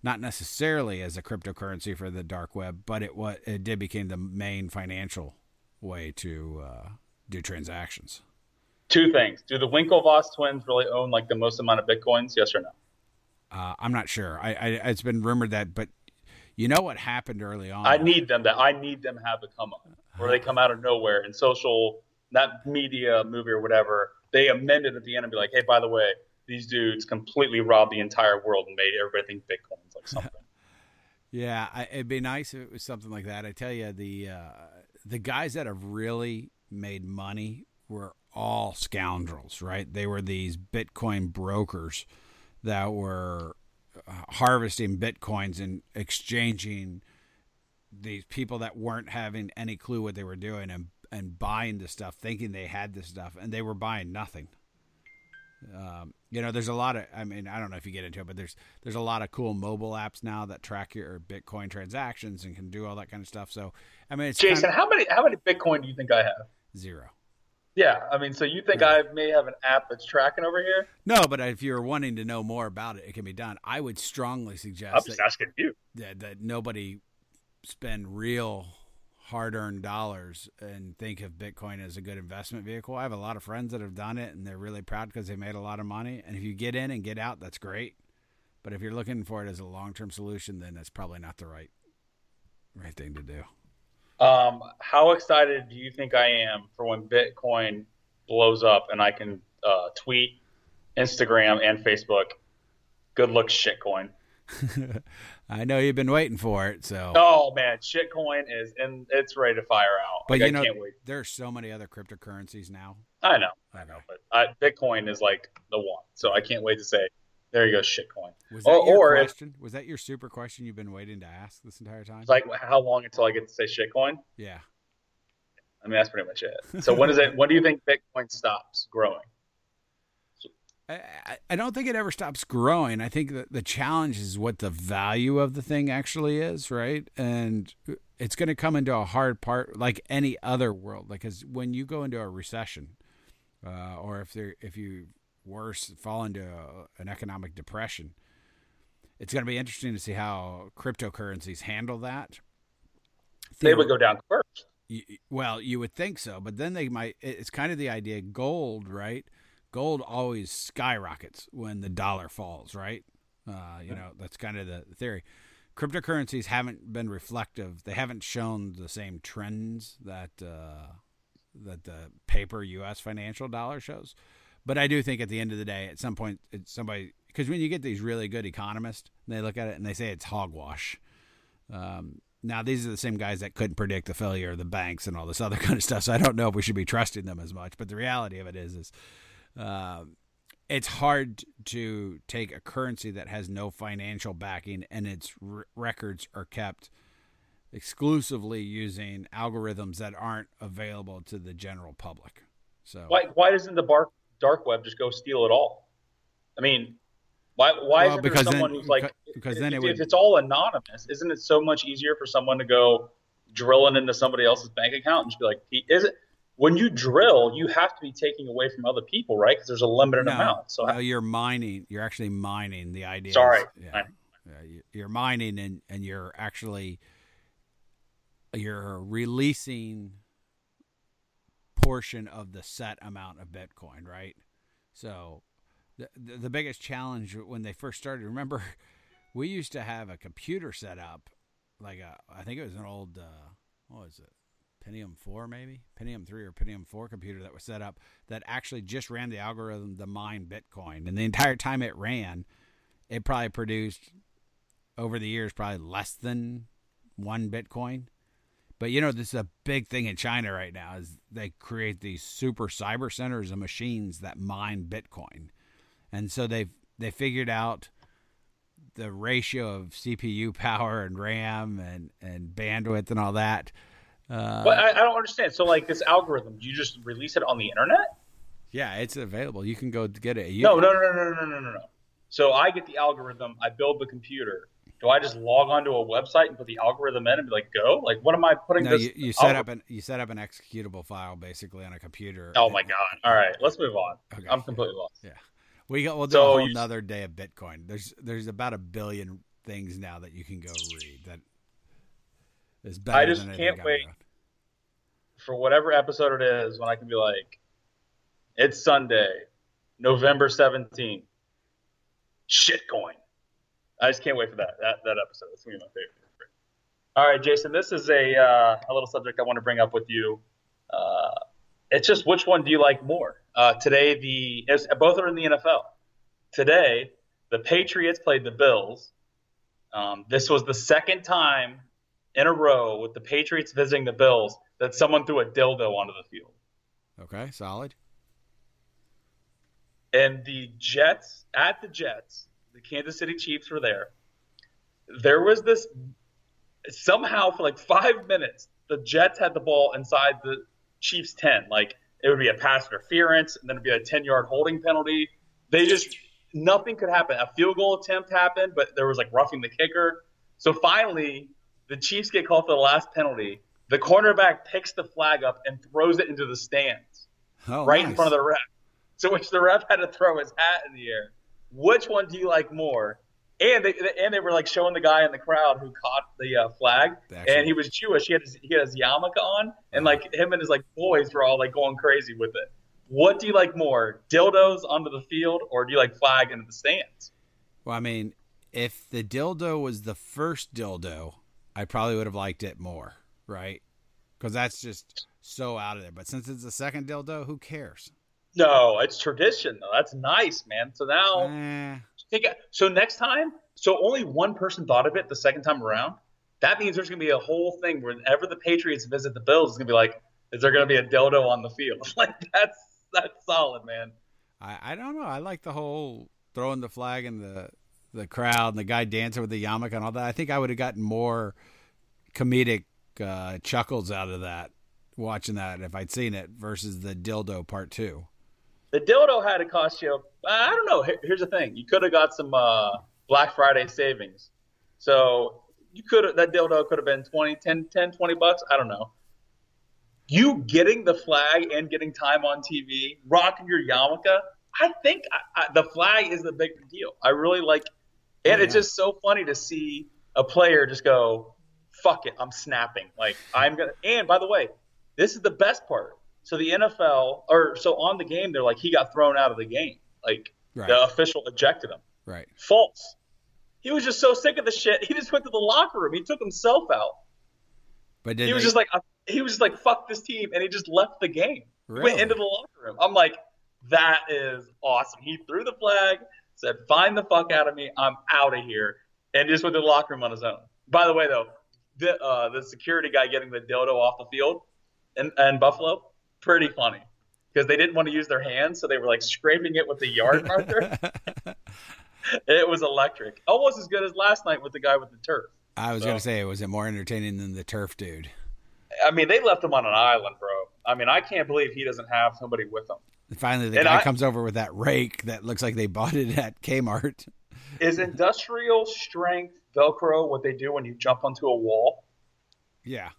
Speaker 3: not necessarily as a cryptocurrency for the dark web, but it what it did became the main financial way to uh, do transactions.
Speaker 2: Two things: Do the Winklevoss twins really own like the most amount of bitcoins? Yes or no?
Speaker 3: Uh, I'm not sure. I, I it's been rumored that, but you know what happened early on.
Speaker 2: I need them to. I need them have a come up where they come out of nowhere in social, that media movie or whatever. They amended at the end and be like, "Hey, by the way, these dudes completely robbed the entire world and made everybody think Bitcoin's like something."
Speaker 3: Yeah, I, it'd be nice if it was something like that. I tell you, the uh, the guys that have really made money were all scoundrels, right? They were these Bitcoin brokers that were uh, harvesting bitcoins and exchanging these people that weren't having any clue what they were doing and and buying the stuff, thinking they had the stuff, and they were buying nothing. Um, you know, there's a lot of. I mean, I don't know if you get into it, but there's there's a lot of cool mobile apps now that track your Bitcoin transactions and can do all that kind of stuff. So, I mean,
Speaker 2: Jason,
Speaker 3: kind of,
Speaker 2: how many how many Bitcoin do you think I have?
Speaker 3: Zero.
Speaker 2: Yeah, I mean, so you think I may have an app that's tracking over here?
Speaker 3: No, but if you're wanting to know more about it, it can be done. I would strongly suggest.
Speaker 2: I'm just that, asking you.
Speaker 3: That, that nobody spend real hard-earned dollars and think of Bitcoin as a good investment vehicle. I have a lot of friends that have done it, and they're really proud because they made a lot of money. And if you get in and get out, that's great. But if you're looking for it as a long-term solution, then that's probably not the right right thing to do.
Speaker 2: Um, how excited do you think I am for when Bitcoin blows up and I can uh, tweet, Instagram, and Facebook? Good luck, shitcoin.
Speaker 3: I know you've been waiting for it, so.
Speaker 2: Oh man, shitcoin is and it's ready to fire out.
Speaker 3: But
Speaker 2: like,
Speaker 3: you
Speaker 2: I
Speaker 3: know, there are so many other cryptocurrencies now.
Speaker 2: I know, I know, but I, Bitcoin is like the one, so I can't wait to say, there you go, shitcoin.
Speaker 3: Was that or, your question? If, was that your super question you've been waiting to ask this entire time?
Speaker 2: Like, how long until I get to say shitcoin?
Speaker 3: Yeah.
Speaker 2: I mean, that's pretty much it. So when is it? when do you think Bitcoin stops growing?
Speaker 3: I, I don't think it ever stops growing. I think that the challenge is what the value of the thing actually is, right? And it's going to come into a hard part, like any other world. Like, because when you go into a recession, uh, or if there, if you worse fall into a, an economic depression, it's going to be interesting to see how cryptocurrencies handle that.
Speaker 2: They would go down first.
Speaker 3: well, you would think so, but then they might. It's kind of the idea. Gold, right? gold always skyrockets when the dollar falls, right? Uh, you know, that's kind of the theory. Cryptocurrencies haven't been reflective. They haven't shown the same trends that uh, that the paper U.S. financial dollar shows. But I do think at the end of the day, at some point, somebody because when you get these really good economists, they look at it and they say it's hogwash. Um, now, these are the same guys that couldn't predict the failure of the banks and all this other kind of stuff. So I don't know if we should be trusting them as much. But the reality of it is, is uh, it's hard to take a currency that has no financial backing and its r- records are kept exclusively using algorithms that aren't available to the general public. So
Speaker 2: why why doesn't the dark dark web just go steal it all? I mean, why why well, is there someone
Speaker 3: then,
Speaker 2: who's like
Speaker 3: because then
Speaker 2: if,
Speaker 3: it would,
Speaker 2: if it's all anonymous, isn't it so much easier for someone to go drilling into somebody else's bank account and just be like, is it? when you drill, you have to be taking away from other people, right? Because there's a limited
Speaker 3: no,
Speaker 2: amount. So
Speaker 3: no, you're mining. You're actually mining the idea.
Speaker 2: Sorry,
Speaker 3: yeah, yeah, you're mining, and and you're actually you're releasing portion of the set amount of Bitcoin, right? So the the biggest challenge when they first started, remember, we used to have a computer set up, like a I think it was an old uh, what was it? Pentium 4 maybe Pentium 3 or Pentium 4 computer that was set up that actually just ran the algorithm to mine Bitcoin. And the entire time it ran, it probably produced over the years probably less than one Bitcoin. But you know, this is a big thing in China right now is they create these super cyber centers of machines that mine Bitcoin. And so they've they figured out the ratio of CPU power and RAM and, and bandwidth and all that
Speaker 2: uh, but I, I, don't understand. So, like this algorithm, do you just release it on the internet?
Speaker 3: Yeah, it's available. You can go get it.
Speaker 2: You, no, no, no, no, no, no, no, no. So I get the algorithm. I build the computer. Do I just log onto a website and put the algorithm in and be like, go? Like, what am I putting?
Speaker 3: No,
Speaker 2: this
Speaker 3: you, you set up an you set up an executable file basically on a computer.
Speaker 2: Oh my god! All right, let's move on. Okay. I'm completely lost.
Speaker 3: Yeah, we got we'll do so a whole another day of Bitcoin. There's there's about a billion things now that you can go read that is better.
Speaker 2: I just can't wait for whatever episode it is when I can be like, it's Sunday, November 17th. Shitcoin. I just can't wait for that that, that episode. It's gonna be my favorite. All right, Jason. This is a uh, a little subject I want to bring up with you. Uh, it's just which one do you like more? Uh, today, the both are in the NFL. Today, the Patriots played the Bills. Um, this was the second time in a row with the Patriots visiting the Bills that someone threw a dildo onto the field.
Speaker 3: Okay, solid.
Speaker 2: And the Jets, at the Jets, the Kansas City Chiefs were there. There was this somehow for like five minutes, the Jets had the ball inside the Chiefs 10. Like it would be a pass interference, and then it'd be a 10 yard holding penalty. they just nothing could happen. A field goal attempt happened, but there was like roughing the kicker. So finally, the Chiefs get called for the last penalty. The cornerback picks the flag up and throws it into the stands,
Speaker 3: Oh,
Speaker 2: right in front of the ref. So which the ref had to throw his hat in the air. Which one do you like more? And they and they were like showing the guy in the crowd who caught the uh, flag, and he was Jewish. He had his, he had his yarmulke on, and like him and his like boys were all like going crazy with it. What do you like more, dildos onto the field, or do you like flag into the stands?
Speaker 3: Well, I mean, if the dildo was the first dildo, I probably would have liked it more, right? Because that's just so out of there. But since it's the second dildo, who cares?
Speaker 2: No, it's tradition though. That's nice, man. So now take it. So next time, so only one person thought of it the second time around. That means there's gonna be a whole thing whenever the Patriots visit the Bills, it's gonna be like, is there gonna be a dildo on the field? like that's that's solid, man.
Speaker 3: I, I don't know. I like the whole throwing the flag in the the crowd and the guy dancing with the yarmulke and all that. I think I would have gotten more comedic uh, chuckles out of that watching that if I'd seen it versus the dildo part two.
Speaker 2: The dildo had to cost you. I don't know. Here- Here's the thing: you could have got some uh, Black Friday savings. So you could have that dildo could have been 20, 10, 10, 20 bucks. I don't know. You getting the flag and getting time on TV, rocking your yarmulke. I think I, I, the flag is the big deal. I really like, and
Speaker 3: Oh,
Speaker 2: it's just so funny to see a player just go, "Fuck it, I'm snapping." Like I'm gonna. And by the way, this is the best part. So the NFL, or so on the game, they're like he got thrown out of the game. Like
Speaker 3: Right.
Speaker 2: the official ejected him.
Speaker 3: Right.
Speaker 2: False. He was just so sick of the shit. He just went to the locker room. He took himself out.
Speaker 3: But did
Speaker 2: he was
Speaker 3: they-
Speaker 2: just like, uh, he was just like, fuck this team, and he just left the game.
Speaker 3: Really?
Speaker 2: Went into the locker room. I'm like, that is awesome. He threw the flag, said, "Find the fuck out of me. I'm out of here," and just went to the locker room on his own. By the way, though, the uh, the security guy getting the dildo off the field and in Buffalo, pretty funny because they didn't want to use their hands, so they were like scraping it with the yard marker. it was electric, almost as good as last night with the guy with the turf.
Speaker 3: I was
Speaker 2: So-
Speaker 3: gonna say, was it more entertaining than the turf dude?
Speaker 2: I mean, they left him on an island, bro. I mean, I can't believe he doesn't have somebody with him.
Speaker 3: And finally, the
Speaker 2: And
Speaker 3: guy
Speaker 2: I-
Speaker 3: comes over with that rake that looks like they bought it at Kmart.
Speaker 2: Is industrial strength Velcro what they do when you jump onto a wall?
Speaker 3: Yeah,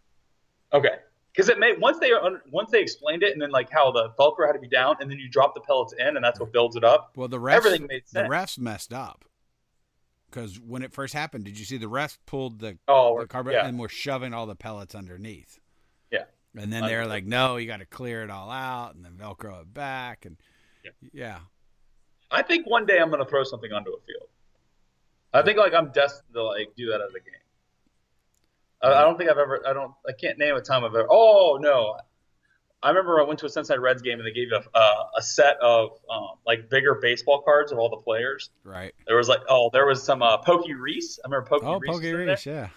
Speaker 2: Okay, because it made once they once they explained it, and then like how the Velcro had to be down, and then you drop the pellets in, and that's what builds it up.
Speaker 3: well, the refs,
Speaker 2: Everything made
Speaker 3: the refs messed up because when it first happened, did you see the refs pulled the
Speaker 2: Oh,
Speaker 3: the carbon
Speaker 2: yeah.
Speaker 3: and were shoving all the pellets underneath?
Speaker 2: Yeah.
Speaker 3: And then they're like, "No, you got to clear it all out, and then Velcro it back." And
Speaker 2: Yeah.
Speaker 3: yeah,
Speaker 2: I think one day I'm gonna throw something onto a field. I think like I'm destined to like do that as a game. I, I don't think I've ever. I don't. I can't name a time I've ever. Oh no, I remember I went to a Cincinnati Reds game and they gave you a, uh, a set of um, like bigger baseball cards of all the players.
Speaker 3: right.
Speaker 2: There was like oh there was some uh, Pokey Reese. I remember Pokey
Speaker 3: Oh,
Speaker 2: Reese. was
Speaker 3: Pokey. Reese, yeah.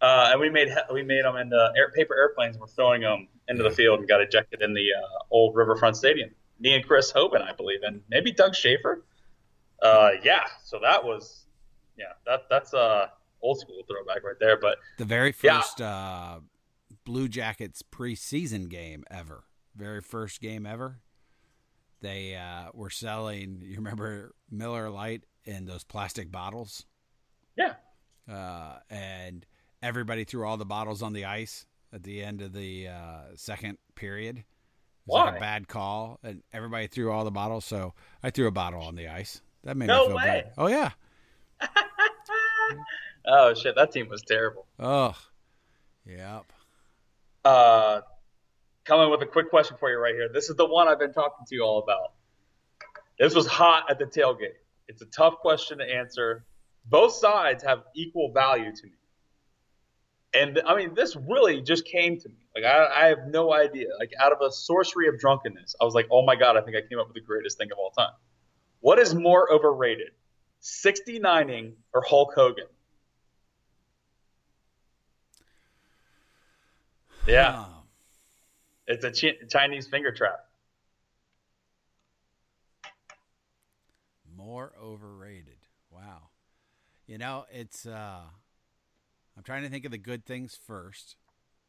Speaker 2: Uh, and we made we made them into air, paper airplanes. and We're throwing them into the field and got ejected in the uh, old Riverfront Stadium. Me and Chris Hoban, I believe, and maybe Doug Schaefer. Uh, yeah, so that was yeah that that's uh old school throwback right there. But
Speaker 3: The very
Speaker 2: Yeah.
Speaker 3: first uh, Blue Jackets preseason game ever. Very first game ever. They uh, were selling. You remember Miller Lite in those plastic bottles,
Speaker 2: yeah,
Speaker 3: uh, and everybody threw all the bottles on the ice at the end of the uh, second period. It was like a bad call, and everybody threw all the bottles. So I threw a bottle on the ice. That made
Speaker 2: No
Speaker 3: me feel
Speaker 2: way.
Speaker 3: good. Oh yeah.
Speaker 2: oh shit, that team was terrible.
Speaker 3: Oh, yep.
Speaker 2: Uh, coming with a quick question for you right here. This is the one I've been talking to you all about. This was hot at the tailgate. It's a tough question to answer. Both sides have equal value to me. And I mean, this really just came to me. Like, I, I have no idea. Like, out of a sorcery of drunkenness, I was like, oh my God, I think I came up with the greatest thing of all time. What is more overrated, 69ing or Hulk Hogan? Yeah,
Speaker 3: Oh.
Speaker 2: it's a chi- Chinese finger trap.
Speaker 3: More overrated. Wow. You know, it's uh I'm trying to think of the good things first.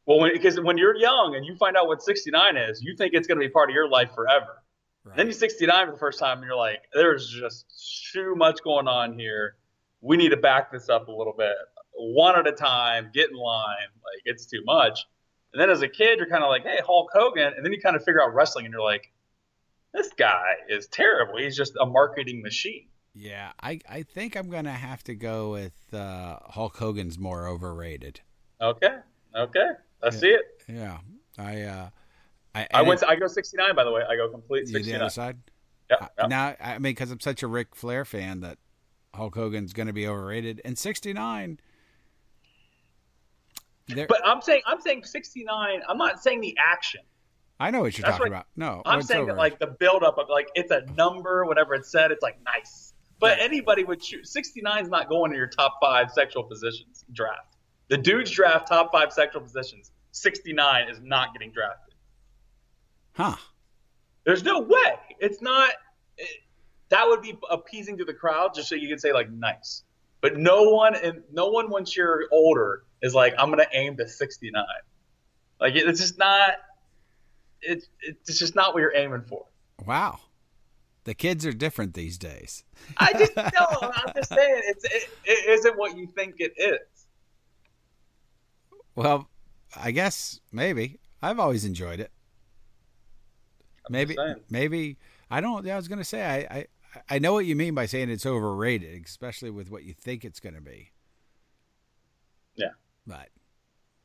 Speaker 2: Well, when, because when you're young and you find out what 69 is, you think it's going to be part of your life forever. Right. Then you 69 for the first time, and you're like, there's just too much going on here. We need to back this up a little bit, one at a time. Get in line. Like it's too much. And then as a kid, you're kind of like, hey, Hulk Hogan, and then you kind of figure out wrestling, and you're like, this guy is terrible. He's just a marketing machine.
Speaker 3: Yeah, I, I think I'm gonna have to go with uh, Hulk Hogan's more overrated.
Speaker 2: Okay, okay, I see it.
Speaker 3: Yeah, I uh,
Speaker 2: I, I went. To, I go 69. By the way, I go complete 69.
Speaker 3: the other side.
Speaker 2: Yeah. Uh, yep.
Speaker 3: Now, I mean, because I'm such a Ric Flair fan, that Hulk Hogan's going to be overrated, and 69.
Speaker 2: But I'm saying I'm saying 69. I'm not saying the action.
Speaker 3: I know what you're That's talking about. No, oh,
Speaker 2: I'm saying that like the buildup of like it's a number, whatever it said. It's like nice. But yeah. anybody would choose 69 is not going to your top five sexual positions draft. The dudes draft top five sexual positions. 69 is not getting drafted.
Speaker 3: Huh.
Speaker 2: There's no way. It's not. It, that would be appeasing to the crowd, just so you can say like nice. But no one and no one once you're older is like I'm gonna aim to 69. Like it's just not. It's it's just not what you're aiming for.
Speaker 3: Wow. The kids are different these days.
Speaker 2: I just no. I'm just saying it's it, it isn't what you think it is.
Speaker 3: Well, I guess maybe I've always enjoyed it. Maybe maybe I don't. I was going to say I, I I know what you mean by saying it's overrated, especially with what you think it's going to be.
Speaker 2: Yeah,
Speaker 3: but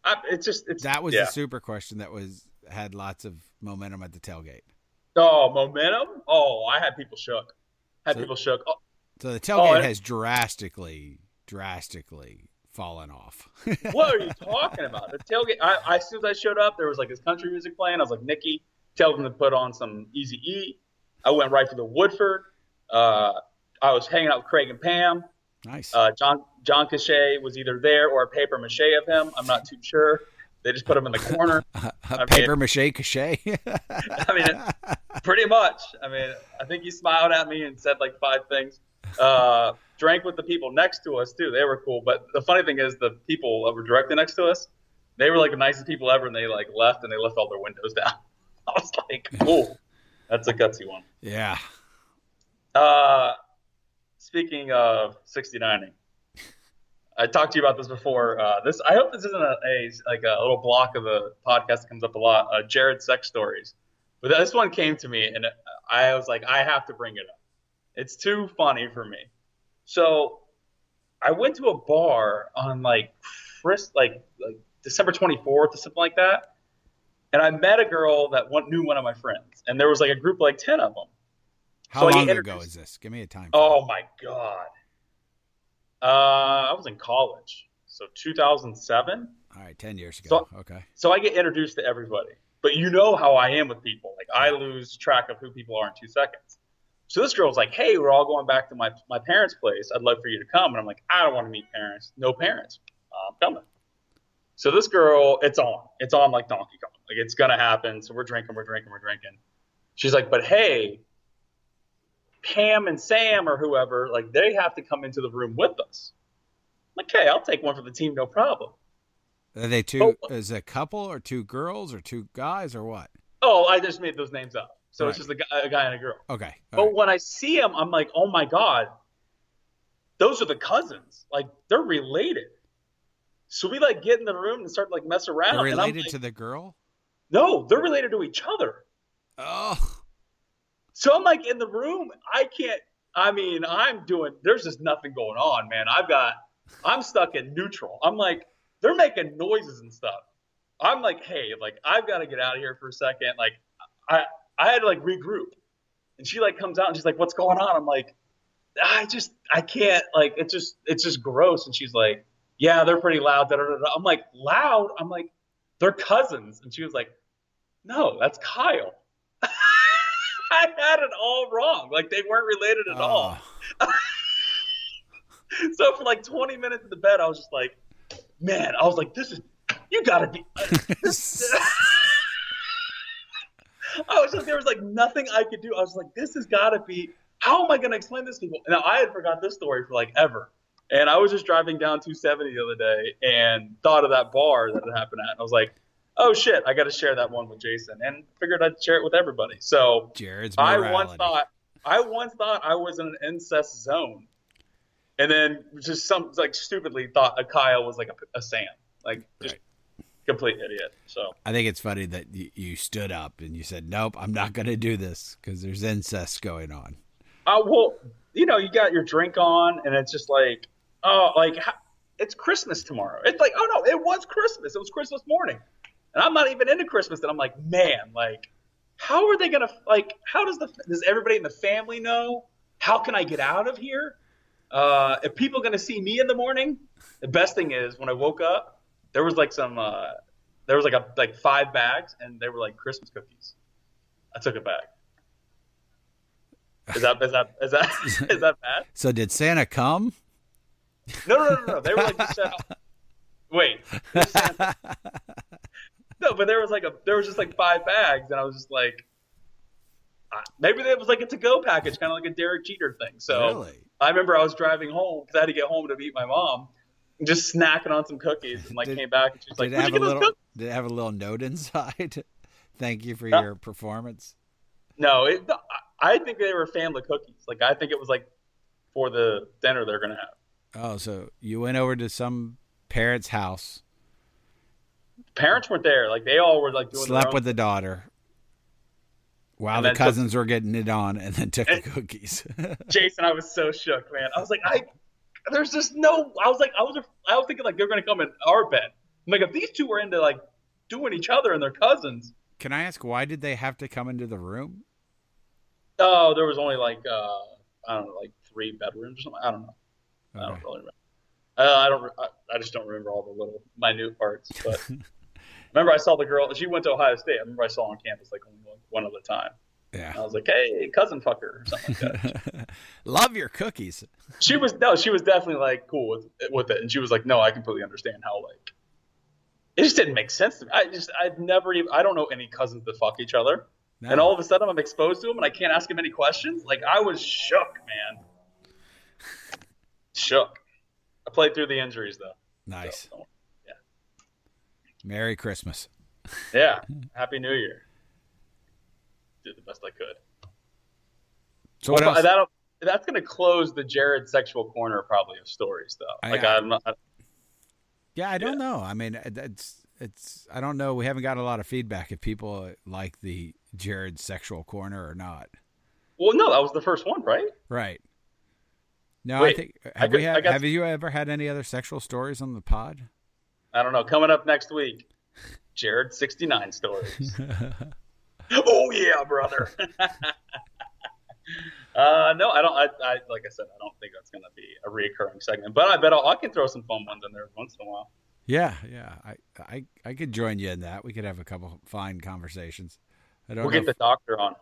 Speaker 2: I, it's just it's,
Speaker 3: that was
Speaker 2: yeah.
Speaker 3: the super question that was had lots of momentum at the tailgate.
Speaker 2: Oh, momentum! Oh, I had people shook. Had so, people shook. Oh.
Speaker 3: So the oh, tailgate oh, has drastically, drastically fallen off.
Speaker 2: what are you talking about? The tailgate. I, I, as soon as I showed up, there was like this country music playing. I was like, Nikki, tell them to put on some Easy E. I went right for the Woodford. Uh, I was hanging out with Craig and Pam.
Speaker 3: Nice.
Speaker 2: Uh, John John Cachet was either there or a paper mache of him. I'm not too sure. They just put him in the corner.
Speaker 3: a paper mean, mache cachet.
Speaker 2: I mean, pretty much. I mean, I think he smiled at me and said like five things. Uh, drank with the people next to us too. They were cool. But the funny thing is, the people that were directly next to us, they were like the nicest people ever, and they like left and they left all their windows down. I was like, cool. That's a gutsy one.
Speaker 3: Yeah.
Speaker 2: Uh, speaking of 69ing, I talked to you about this before. Uh, this I hope this isn't a, a, like a little block of the podcast that comes up a lot. Uh, Jared sex stories, but this one came to me and I was like, I have to bring it up. It's too funny for me. So I went to a bar on like Chris, like, like December 24th or something like that, and I met a girl that one, knew one of my friends, and there was like a group of like ten of them.
Speaker 3: How so long ago is this? Give me a time.
Speaker 2: Oh my god. Uh, I was in college, so 2007.
Speaker 3: All right, 10 years ago.
Speaker 2: So,
Speaker 3: okay.
Speaker 2: So I get introduced to everybody, but you know how I am with people. Like I lose track of who people are in two seconds. So this girl's like, "Hey, we're all going back to my my parents' place. I'd love for you to come." And I'm like, "I don't want to meet parents. No parents. I'm coming." So this girl, it's on. It's on like Donkey Kong. Like it's gonna happen. So we're drinking, we're drinking, we're drinking. She's like, "But hey, Pam and Sam or whoever, like they have to come into the room with us. I'm like, hey, I'll take one for the team, no problem.
Speaker 3: Are they two? Oh, is a couple or two girls or two guys or what?
Speaker 2: Oh, I just made those names up. So right. it's just a guy, a guy, and a girl.
Speaker 3: Okay.
Speaker 2: But right. when I see them, I'm like, oh my god, those are the cousins. Like they're related. So we like get in the room and start like mess around.
Speaker 3: They're related
Speaker 2: like,
Speaker 3: to the girl?
Speaker 2: No, they're related to each other.
Speaker 3: Oh.
Speaker 2: So I'm like in the room. I can't. I mean, I'm doing. There's just nothing going on, man. I've got. I'm stuck in neutral. I'm like, they're making noises and stuff. I'm like, hey, like I've got to get out of here for a second. Like, I I had to like regroup. And she like comes out and she's like, what's going on? I'm like, I just I can't. Like, it's just it's just gross. And she's like, yeah, they're pretty loud. Da, da, da, I'm like, loud. I'm like, they're cousins. And she was like, no, that's Kyle. I had it all wrong. Like they weren't related at all. Ah. so for like 20 minutes in the bed, I was just like, man, I was like, this is, you gotta be. I was just, there was like nothing I could do. I was like, this has gotta be, how am I gonna explain this to people? Now I had forgot this story for like ever. And I was just driving down 270 the other day and thought of that bar that it happened at. And I was like, oh shit, I got to share that one with Jason, and figured I'd share it with everybody. So
Speaker 3: Jared's
Speaker 2: I once thought I once thought I was in an incest zone, and then just some like stupidly thought a Kyle was like a, a Sam, like just
Speaker 3: Right.
Speaker 2: complete idiot. So
Speaker 3: I think it's funny that you, you stood up and you said, "Nope, I'm not going to do this because there's incest going on."
Speaker 2: Uh, well, you know, you got your drink on, and it's just like, oh, like it's Christmas tomorrow. It's like, oh no, it was Christmas. It was Christmas morning, and I'm not even into Christmas. And I'm like, man, like, how are they gonna like? How does the does everybody in the family know? How can I get out of here? Uh, if people gonna see me in the morning, the best thing is when I woke up, there was like some, uh, there was like a like five bags, and they were like Christmas cookies. I took it back. Is that is that is that is that bad?
Speaker 3: So did Santa come?
Speaker 2: No, no, no, no. They were like just set out. Wait. this Santa- no, but there was like a there was just like five bags, and I was just like, uh, maybe it was like a to go package, kind of like a Derek Jeter thing. So
Speaker 3: really?
Speaker 2: I remember I was driving home because I had to get home to meet my mom, just snacking on some cookies, and like
Speaker 3: Did-
Speaker 2: came back and she was like,
Speaker 3: did it have a little?
Speaker 2: cookies?"
Speaker 3: Did it have a little note inside? Thank you for
Speaker 2: No.
Speaker 3: your performance.
Speaker 2: No, it, I I think they were family cookies. Like I think it was like for the dinner they're gonna have.
Speaker 3: Oh, so you went over to some parent's house,
Speaker 2: Parents weren't there. Like they all were like doing
Speaker 3: slept with the daughter, while
Speaker 2: And
Speaker 3: the
Speaker 2: then took-
Speaker 3: cousins were getting it on, and then took the cookies.
Speaker 2: Jason, I was so shook, man. I was like, I, there's just no. I was like, I was, I was thinking like they're gonna come in our bed. I'm like, if these two were into like doing each other and their cousins,
Speaker 3: Can I ask why did they have to come into the room?
Speaker 2: oh, there was only like, uh, I don't know, like three bedrooms or something. I don't know. I don't really remember. Uh, I don't. I, I just don't remember all the little minute parts. But remember, I saw the girl. She went to Ohio State. I remember I saw her on campus like only one, one other time.
Speaker 3: Yeah.
Speaker 2: I was like, hey, cousin fucker or something like that.
Speaker 3: Love your cookies.
Speaker 2: she was no, she was definitely like cool with with it, and she was like, no, I completely understand how like it just didn't make sense to me. I just I've never even I don't know any cousins that fuck each other,
Speaker 3: No.
Speaker 2: and all of a sudden I'm exposed to them and I can't ask them any questions. Like I was shook, man, shook. I played through the injuries though.
Speaker 3: nice.
Speaker 2: So,
Speaker 3: Merry Christmas.
Speaker 2: yeah, happy New Year. Did the best I could.
Speaker 3: So what
Speaker 2: Well,
Speaker 3: else?
Speaker 2: that'll, that's going to close the Jared sexual corner probably of stories though.
Speaker 3: I-
Speaker 2: Like
Speaker 3: I-
Speaker 2: I'm not.
Speaker 3: Yeah, I don't know. I mean, it's it's. I don't know. We haven't got a lot of feedback if people uh, like the Jared sexual corner or not.
Speaker 2: Well, no, that was the first one, right?
Speaker 3: Right. No, I
Speaker 2: Wait,
Speaker 3: think
Speaker 2: I
Speaker 3: have
Speaker 2: could-
Speaker 3: we had, have you ever had any other sexual stories on the pod?
Speaker 2: I don't know. Coming up next week, Jared 69 stories. oh yeah, brother. uh, no, I don't. I, I like I said, I don't think that's going to be a reoccurring segment. But I bet I'll, I can throw some fun ones in there once in a while.
Speaker 3: yeah, yeah. I, I I could join you in that. We could have a couple fine conversations. I don't
Speaker 2: We'll get the doctor on.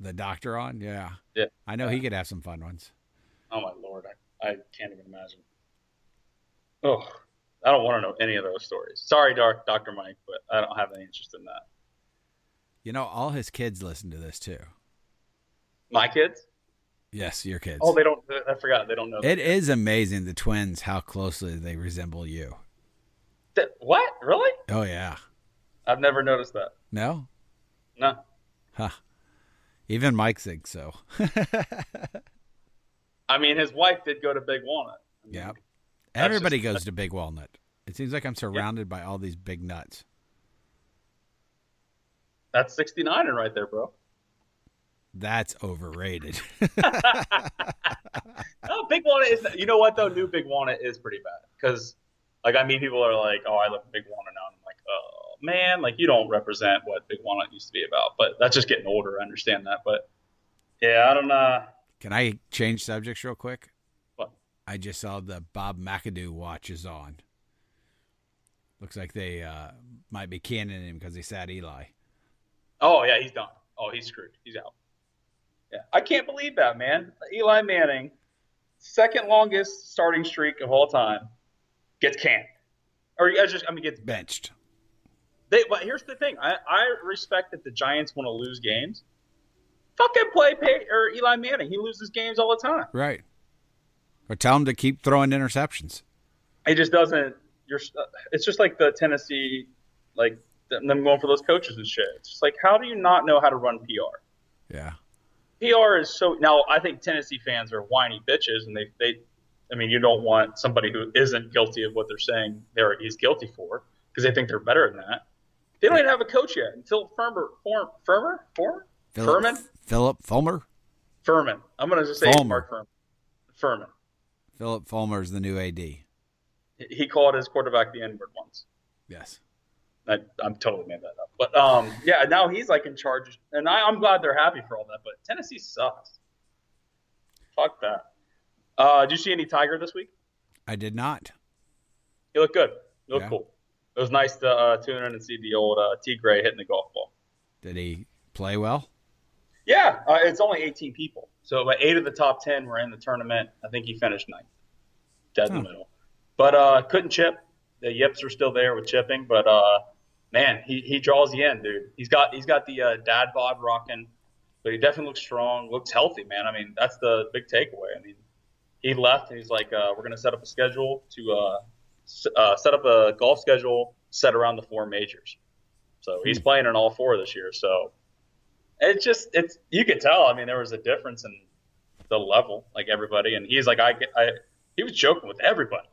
Speaker 3: the doctor on. Yeah.
Speaker 2: Yeah.
Speaker 3: I know he could have some fun ones.
Speaker 2: Oh my lord, I, I can't even imagine. Oh, I don't want to know any of those stories. Sorry, Dark Doctor Mike, but I don't have any interest in that.
Speaker 3: You know, all his kids listen to this too.
Speaker 2: My kids?
Speaker 3: Yes, your kids.
Speaker 2: Oh, they don't. I forgot. They don't know.
Speaker 3: It is amazing the twins how closely they resemble you.
Speaker 2: That- what? Really?
Speaker 3: Oh yeah.
Speaker 2: I've never noticed that.
Speaker 3: No?
Speaker 2: No.
Speaker 3: Huh. Even Mike thinks so.
Speaker 2: I mean, his wife did go to Big Walnut. I mean,
Speaker 3: yeah. Everybody
Speaker 2: just-
Speaker 3: goes to Big Walnut. It seems like I'm surrounded by all these big nuts.
Speaker 2: That's 69 and right there, bro.
Speaker 3: That's overrated.
Speaker 2: No, Big Walnut is. You know what though? New Big Walnut is pretty bad because, like, I meet people that are like, "Oh, I live in Big Walnut now," and I'm like, "Oh man, like you don't represent what Big Walnut used to be about." But that's just getting older. I understand that, but yeah, I don't know.
Speaker 3: Can I change subjects real quick?
Speaker 2: What?
Speaker 3: I just saw the Bob McAdoo watch is on. Looks like they uh, might be canning him because he sat Eli.
Speaker 2: Oh yeah, he's done. Oh, he's screwed. He's out. Yeah, I can't believe that, man. Eli Manning, second longest starting streak of all time, gets canned, or I just I mean gets
Speaker 3: Benched.
Speaker 2: They, but here's the thing: I, I respect that the Giants want to lose games. Fucking play Pey- or Eli Manning. He loses games all the time.
Speaker 3: Right. Or tell him to keep throwing interceptions.
Speaker 2: He just doesn't. You're. Uh, it's just like the Tennessee, like them going for those coaches and shit. It's just like, how do you not know how to run PR?
Speaker 3: Yeah.
Speaker 2: PR is so now. I think Tennessee fans are whiny bitches, and they they. I mean, you don't want somebody who isn't guilty of what they're saying they're he's guilty for because they think they're better than that. They don't even have a coach yet until Firmer, Form, Firmer, Former,
Speaker 3: Philip,
Speaker 2: Furman,
Speaker 3: Philip Fulmer.
Speaker 2: Furman. I'm gonna just say
Speaker 3: Fulmer.
Speaker 2: Mark Furman. Furman.
Speaker 3: Philip Fulmer is the new AD.
Speaker 2: He called his quarterback the N word once.
Speaker 3: Yes.
Speaker 2: I, I'm totally made that up. But um, yeah, now he's like in charge, and I, I'm glad they're happy for all that. But Tennessee sucks. Fuck that. Uh, did you see any Tiger this week?
Speaker 3: I did not.
Speaker 2: He looked good. He looked
Speaker 3: Yeah.
Speaker 2: cool. It was nice to uh, tune in and see the old uh, T Gray hitting the golf ball.
Speaker 3: Did he play well?
Speaker 2: Yeah, uh, it's only 18 people, so but eight of the top 10 were in the tournament. I think he finished ninth, dead in
Speaker 3: Hmm.
Speaker 2: the middle. But uh, couldn't chip. The yips are still there with chipping, but uh, man, he, he draws the end, dude. He's got he's got the uh, dad bod rocking, but he definitely looks strong, looks healthy, man. I mean, that's the big takeaway. I mean, he left and he's like, uh, we're gonna set up a schedule to uh, s- uh, set up a golf schedule set around the four majors. So he's playing in all four this year. So it's just it's you could tell. I mean, there was a difference in the level, like everybody, and he's like, I, I he was joking with everybody.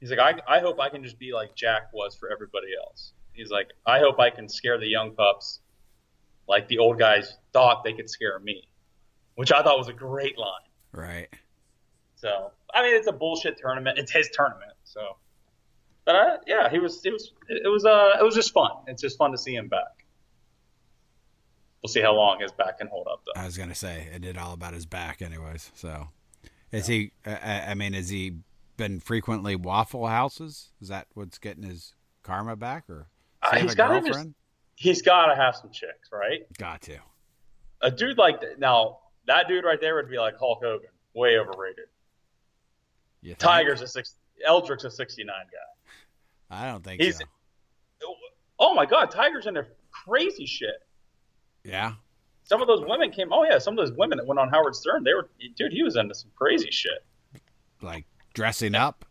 Speaker 2: He's like, I, I hope I can just be like Jack was for everybody else. He's like, I hope I can scare the young pups, like the old guys thought they could scare me, which I thought was a great line.
Speaker 3: Right.
Speaker 2: So I mean, it's a bullshit tournament. It's his tournament, so. But uh, yeah, he was. It was. It was. Uh, it was just fun. It's just fun to see him back. We'll see how long his back can hold up, though.
Speaker 3: I was gonna say it did all about his back, anyways. So, is he? I, I mean, has he been frequently Waffle Houses? Is that what's getting his karma back, or
Speaker 2: Uh,
Speaker 3: he
Speaker 2: he's
Speaker 3: have a
Speaker 2: gotta have his-
Speaker 3: girlfriend?
Speaker 2: He's got to have some chicks, right?
Speaker 3: Got to.
Speaker 2: A dude like that. Now that dude right there would be like Hulk Hogan, way overrated.
Speaker 3: You think?
Speaker 2: Tiger's a six. Eldrick's a sixty-nine guy.
Speaker 3: I don't think
Speaker 2: He's-
Speaker 3: so.
Speaker 2: Oh my God, Tiger's into crazy shit.
Speaker 3: Yeah.
Speaker 2: Some of those women came. Oh yeah, some of those women that went on Howard Stern. They were, dude. He was into some crazy shit.
Speaker 3: Like dressing up.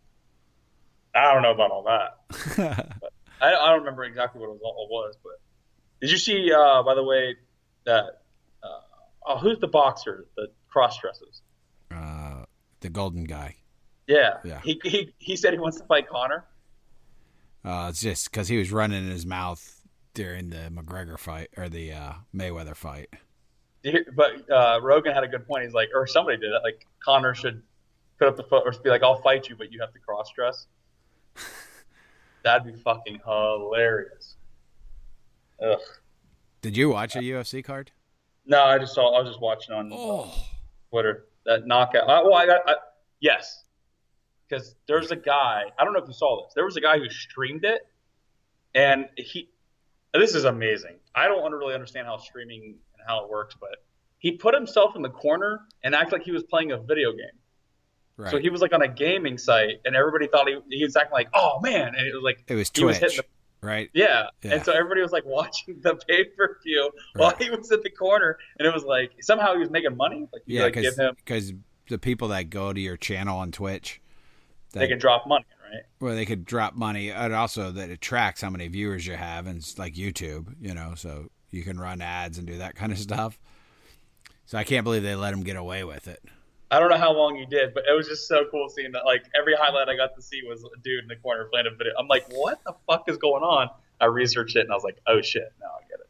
Speaker 2: I don't know about all that. I, I don't remember exactly what it was, all was, but did you see? Uh, by the way, that uh, oh, who's the boxer that cross dresses?
Speaker 3: uh, the golden guy.
Speaker 2: Yeah,
Speaker 3: Yeah.
Speaker 2: He, he he said he wants to fight Conor.
Speaker 3: Uh, it's just because he was running in his mouth during the McGregor fight or the uh, Mayweather fight.
Speaker 2: But uh, Rogan had a good point. He's like, or somebody did it. Like Conor should put up the foot or be like, "I'll fight you, but you have to cross dress." That'd be fucking hilarious. Ugh.
Speaker 3: Did you watch a UFC card?
Speaker 2: No, I just saw. I was just watching on
Speaker 3: Oh,
Speaker 2: Twitter that knockout. Uh, well, I got I, yes, because there's a guy. I don't know if you saw this. There was a guy who streamed it, and he. This is amazing. I don't really understand how streaming and how it works, but he put himself in the corner and acted like he was playing a video game.
Speaker 3: right.
Speaker 2: So he was like on a gaming site, and everybody thought he, he was acting like, "Oh man!" And it was like
Speaker 3: it was
Speaker 2: he was
Speaker 3: Twitch,
Speaker 2: hitting
Speaker 3: right?
Speaker 2: yeah.
Speaker 3: Yeah.
Speaker 2: And so everybody was like watching the pay per view while
Speaker 3: Right.
Speaker 2: he was in the corner, and it was like somehow he was making money. Like you
Speaker 3: Yeah,
Speaker 2: like give him,
Speaker 3: because the people that go to your channel on Twitch,
Speaker 2: they can drop money, right?
Speaker 3: well, they could drop money, and also that it tracks how many viewers you have, and it's like YouTube, you know, so you can run ads and do that kind of stuff. So I can't believe they let him get away with it.
Speaker 2: I don't know how long he did, but it was just so cool seeing that. Like every highlight I got to see was a dude in the corner playing a video. I'm like, what the fuck is going on? I researched it and I was like, oh shit, now I get it.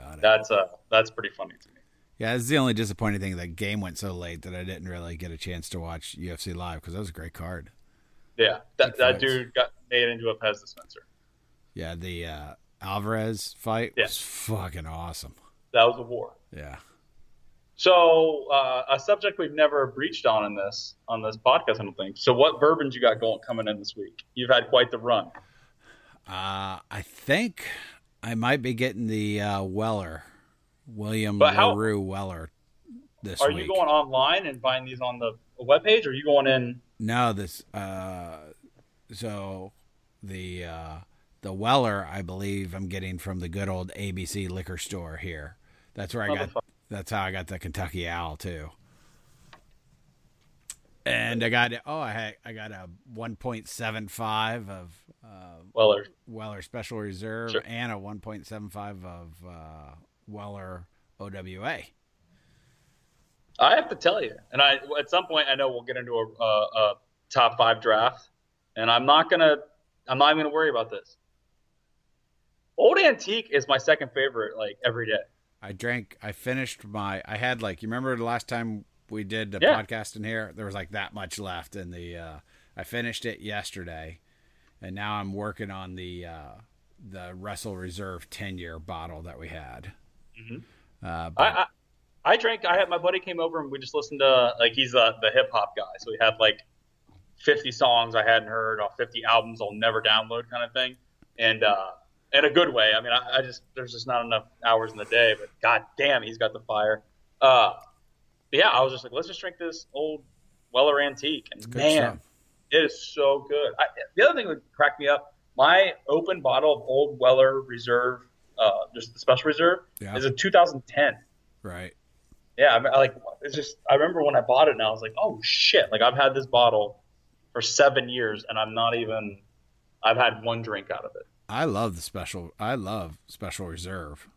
Speaker 3: Got it.
Speaker 2: That's uh, that's pretty funny to me.
Speaker 3: Yeah, it's the only disappointing thing. That game went so late that I didn't really get a chance to watch UFC live because that was a great card.
Speaker 2: Yeah, that that dude got made into a Pez dispenser.
Speaker 3: Yeah, the uh, Alvarez fight
Speaker 2: Yeah.
Speaker 3: was fucking awesome.
Speaker 2: That was a war.
Speaker 3: Yeah.
Speaker 2: So uh, a subject we've never breached on in this on this podcast, I don't think. So what bourbons you got going coming in this week? You've had quite the run.
Speaker 3: Uh, I think I might be getting the uh, Weller, William
Speaker 2: But how-
Speaker 3: LaRue Weller this
Speaker 2: Are
Speaker 3: week.
Speaker 2: you going online and buying these on the webpage, or are you going in?
Speaker 3: No, this. Uh, so the uh, the Weller, I believe, I'm getting from the good old ABC liquor store here. That's where I got. That's how I got the Kentucky Owl too. And I got oh I had, I got a 1.75 of uh,
Speaker 2: Weller.
Speaker 3: Weller Special Reserve
Speaker 2: Sure.
Speaker 3: and a 1.75 of uh, Weller OWA.
Speaker 2: I have to tell you, and I at some point I know we'll get into a, a, a top five draft, and I'm not gonna I'm not even gonna worry about this. Old Antique is my second favorite, like every day.
Speaker 3: I drank. I finished my. I had like you remember the last time we did the
Speaker 2: Yeah.
Speaker 3: podcast in here. There was like that much left in the. Uh, I finished it yesterday, and now I'm working on the uh, the Russell Reserve ten year bottle that we had.
Speaker 2: Mhm.
Speaker 3: Uh, but,
Speaker 2: I, I drank. I had my buddy came over and we just listened to like he's uh, the hip hop guy, so we had like 50 songs I hadn't heard, or 50 albums I'll never download, kind of thing, and uh, in a good way. I mean, I, I just there's just not enough hours in the day, but god damn, he's got the fire. Uh, yeah, I was just like, let's just drink this old Weller Antique, and man,
Speaker 3: stuff.
Speaker 2: it is so good. I, the other thing that cracked me up, my open bottle of Old Weller Reserve, uh, just the Special Reserve,
Speaker 3: Yeah.
Speaker 2: is a 2010.
Speaker 3: right.
Speaker 2: Yeah, I, mean, like it's just. I remember when I bought it, and I was like, "Oh shit!" Like I've had this bottle for seven years, and I'm not even. I've had one drink out of it.
Speaker 3: I love the special. I love Special Reserve.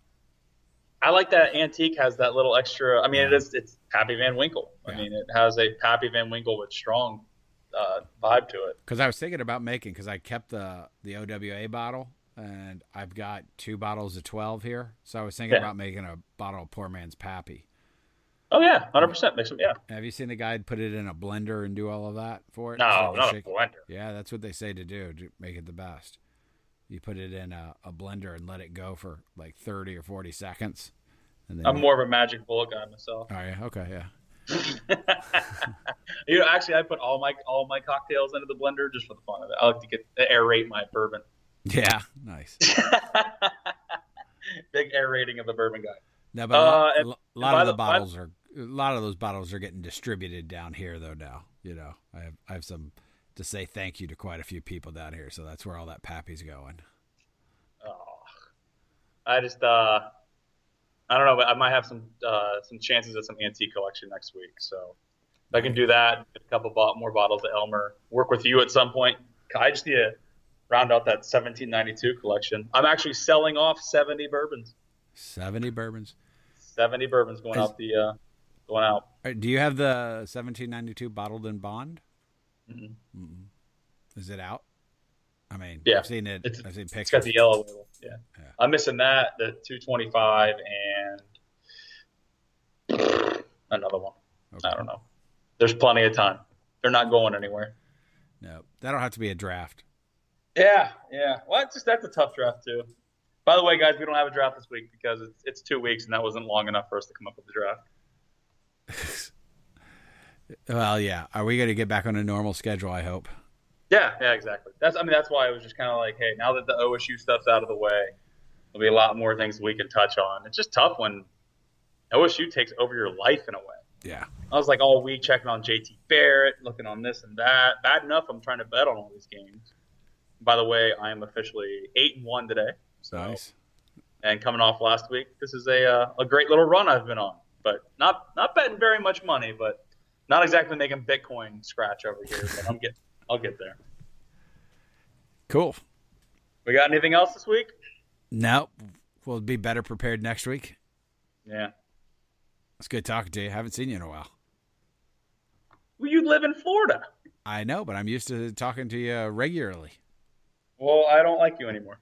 Speaker 2: I like that antique has that little extra. I mean, it is. It's Pappy Van Winkle. I mean, it has a Pappy Van Winkle with strong uh, vibe to it.
Speaker 3: Because I was thinking about making because I kept the the OWA bottle and I've got two bottles of twelve here, so I was thinking
Speaker 2: Yeah.
Speaker 3: about making a bottle of poor man's Pappy.
Speaker 2: Oh yeah, hundred percent. Makes them. Yeah.
Speaker 3: Have you seen the guy put it in a blender and do all of that for it?
Speaker 2: No, not a blender.
Speaker 3: Yeah, that's what they say to do to make it the best. You put it in a, a blender and let it go for like thirty or forty seconds, and then
Speaker 2: I'm
Speaker 3: you-
Speaker 2: more of a magic bullet guy myself.
Speaker 3: Oh yeah, okay, yeah.
Speaker 2: you know, actually, I put all my all my cocktails into the blender just for the fun of it. I like to get aerate my bourbon.
Speaker 3: Yeah, nice.
Speaker 2: Big air rating of the bourbon guy.
Speaker 3: No, but a
Speaker 2: Uh,
Speaker 3: lot,
Speaker 2: and-
Speaker 3: a lot of the
Speaker 2: the-
Speaker 3: bottles are a lot of those bottles are getting distributed down here though. Now, you know, I have I have some to say thank you to quite a few people down here, so that's where all that pappy's going.
Speaker 2: Oh, I just uh, I don't know, but I might have some uh, some chances at some antique collection next week. So if I can do that, get a couple bot- more bottles of Elmer, work with you at some point. I just need to round out that 1792 collection. I'm actually selling off 70 bourbons.
Speaker 3: Seventy bourbons.
Speaker 2: 70 bourbons going
Speaker 3: Is-
Speaker 2: out the uh, going out.
Speaker 3: Uh, Do you have the 1792 bottled in bond?
Speaker 2: Mhm.
Speaker 3: Mm-mm. Is it out? I mean,
Speaker 2: Yeah.
Speaker 3: I've seen it.
Speaker 2: It's-
Speaker 3: I've seen
Speaker 2: It's
Speaker 3: pictures.
Speaker 2: got the yellow label. Yeah.
Speaker 3: Yeah.
Speaker 2: I'm missing that, the 225, and another one.
Speaker 3: Okay.
Speaker 2: I don't know. There's plenty of time. They're not going anywhere.
Speaker 3: No, that'll have to be a draft.
Speaker 2: Yeah, yeah. Well, it's just that's a tough draft too. By the way, guys, we don't have a draft this week because it's it's two weeks, and that wasn't long enough for us to come up with the draft.
Speaker 3: Well, yeah. Are we going to get back on a normal schedule? I hope.
Speaker 2: Yeah, yeah, exactly. That's I mean that's why I was just kind of like, hey, now that the OSU stuff's out of the way, there'll be a lot more things we can touch on. It's just tough when OSU takes over your life in a way.
Speaker 3: Yeah.
Speaker 2: I was like all week checking on JT Barrett, looking on this and that. Bad enough, I'm trying to bet on all these games. By the way, I am officially eight and one today. So
Speaker 3: Nice.
Speaker 2: and coming off last week, this is a uh, a great little run I've been on. But not not betting very much money, but not exactly making Bitcoin scratch over here. But I'm get I'll get there.
Speaker 3: Cool.
Speaker 2: We got anything else this week?
Speaker 3: No, we'll be better prepared next week.
Speaker 2: Yeah.
Speaker 3: It's good talking to you. haven't seen you in a while.
Speaker 2: Well, you live in Florida.
Speaker 3: I know, but I'm used to talking to you regularly.
Speaker 2: Well, I don't like you anymore.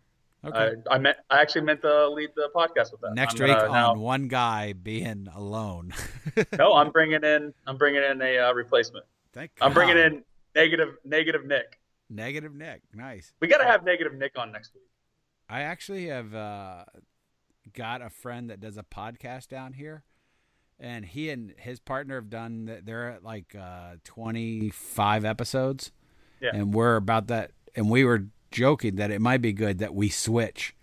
Speaker 3: Okay.
Speaker 2: I, I meant I actually meant to lead the podcast with that.
Speaker 3: Next
Speaker 2: I'm
Speaker 3: week
Speaker 2: gonna
Speaker 3: on
Speaker 2: now-
Speaker 3: one guy being alone.
Speaker 2: no, I'm bringing in I'm bringing in a uh, replacement.
Speaker 3: Thank
Speaker 2: I'm bringing in negative negative Nick.
Speaker 3: negative Nick. Nice.
Speaker 2: We got to have negative Nick on next week.
Speaker 3: I actually have uh, got a friend that does a podcast down here, and he and his partner have done. They're at like uh, 25 episodes,
Speaker 2: Yeah.
Speaker 3: and we're about that. And we were joking that it might be good that we switch.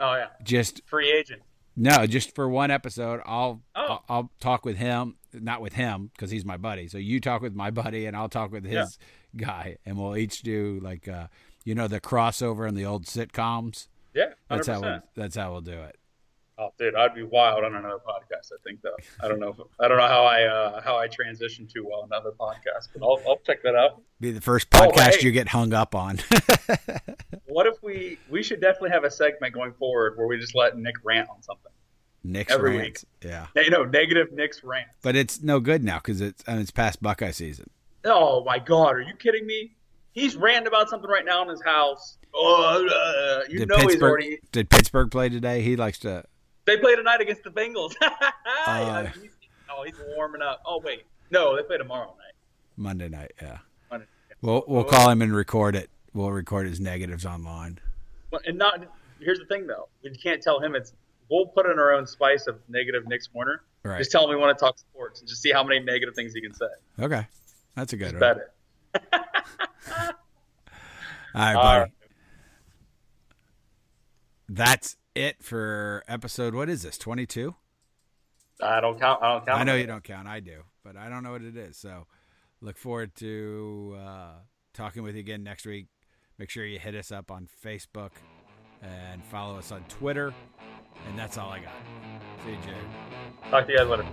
Speaker 2: Oh yeah,
Speaker 3: Just
Speaker 2: free agent.
Speaker 3: no, just for one episode. I'll
Speaker 2: Oh.
Speaker 3: I'll, I'll talk with him, not with him because he's my buddy. So you talk with my buddy, and I'll talk with his guy, and we'll each do like uh, you know the crossover and the old sitcoms.
Speaker 2: Yeah, hundred
Speaker 3: That's how we'll, that's how we'll do it.
Speaker 2: Oh, dude, I'd be wild on another podcast. I think though. I don't know. If, I don't know how I uh, how I transition to well another podcast, but I'll, I'll check that out.
Speaker 3: Be the first podcast
Speaker 2: Oh, hey.
Speaker 3: you get hung up on.
Speaker 2: What if we we should definitely have a segment going forward where we just let Nick rant on something.
Speaker 3: Nick's
Speaker 2: Every
Speaker 3: rants. Yeah,
Speaker 2: Yeah, You know, negative Nick's rant.
Speaker 3: but it's no good now because it's and it's past Buckeye season.
Speaker 2: Oh my God, are you kidding me? He's ranting about something right now in his house. Oh, uh, you
Speaker 3: did
Speaker 2: know he's already.
Speaker 3: did Pittsburgh play today? He likes to.
Speaker 2: They play tonight against the Bengals.
Speaker 3: Uh.
Speaker 2: Yeah, he's, oh, he's warming up. Oh wait, no, they play tomorrow night.
Speaker 3: Monday night, yeah.
Speaker 2: Monday.
Speaker 3: We'll we'll call him and record it. We'll record his negatives online.
Speaker 2: But- And not here's the thing though, you can't tell him it's. We'll put in our own spice of negative Nick's corner.
Speaker 3: Right.
Speaker 2: Just tell him we want to talk sports and just see how many negative things he can say.
Speaker 3: Okay, that's a good
Speaker 2: Just
Speaker 3: one.
Speaker 2: bet it.
Speaker 3: All right, buddy.
Speaker 2: right.
Speaker 3: That's it for episode. What is this? Twenty two.
Speaker 2: I don't count. I don't count.
Speaker 3: I know you don't count. I do, but I don't know what it is. So, look forward to uh, talking with you again next week. Make sure you hit us up on Facebook and follow us on Twitter. And that's all I got. See you, Jared.
Speaker 2: Talk to you guys later.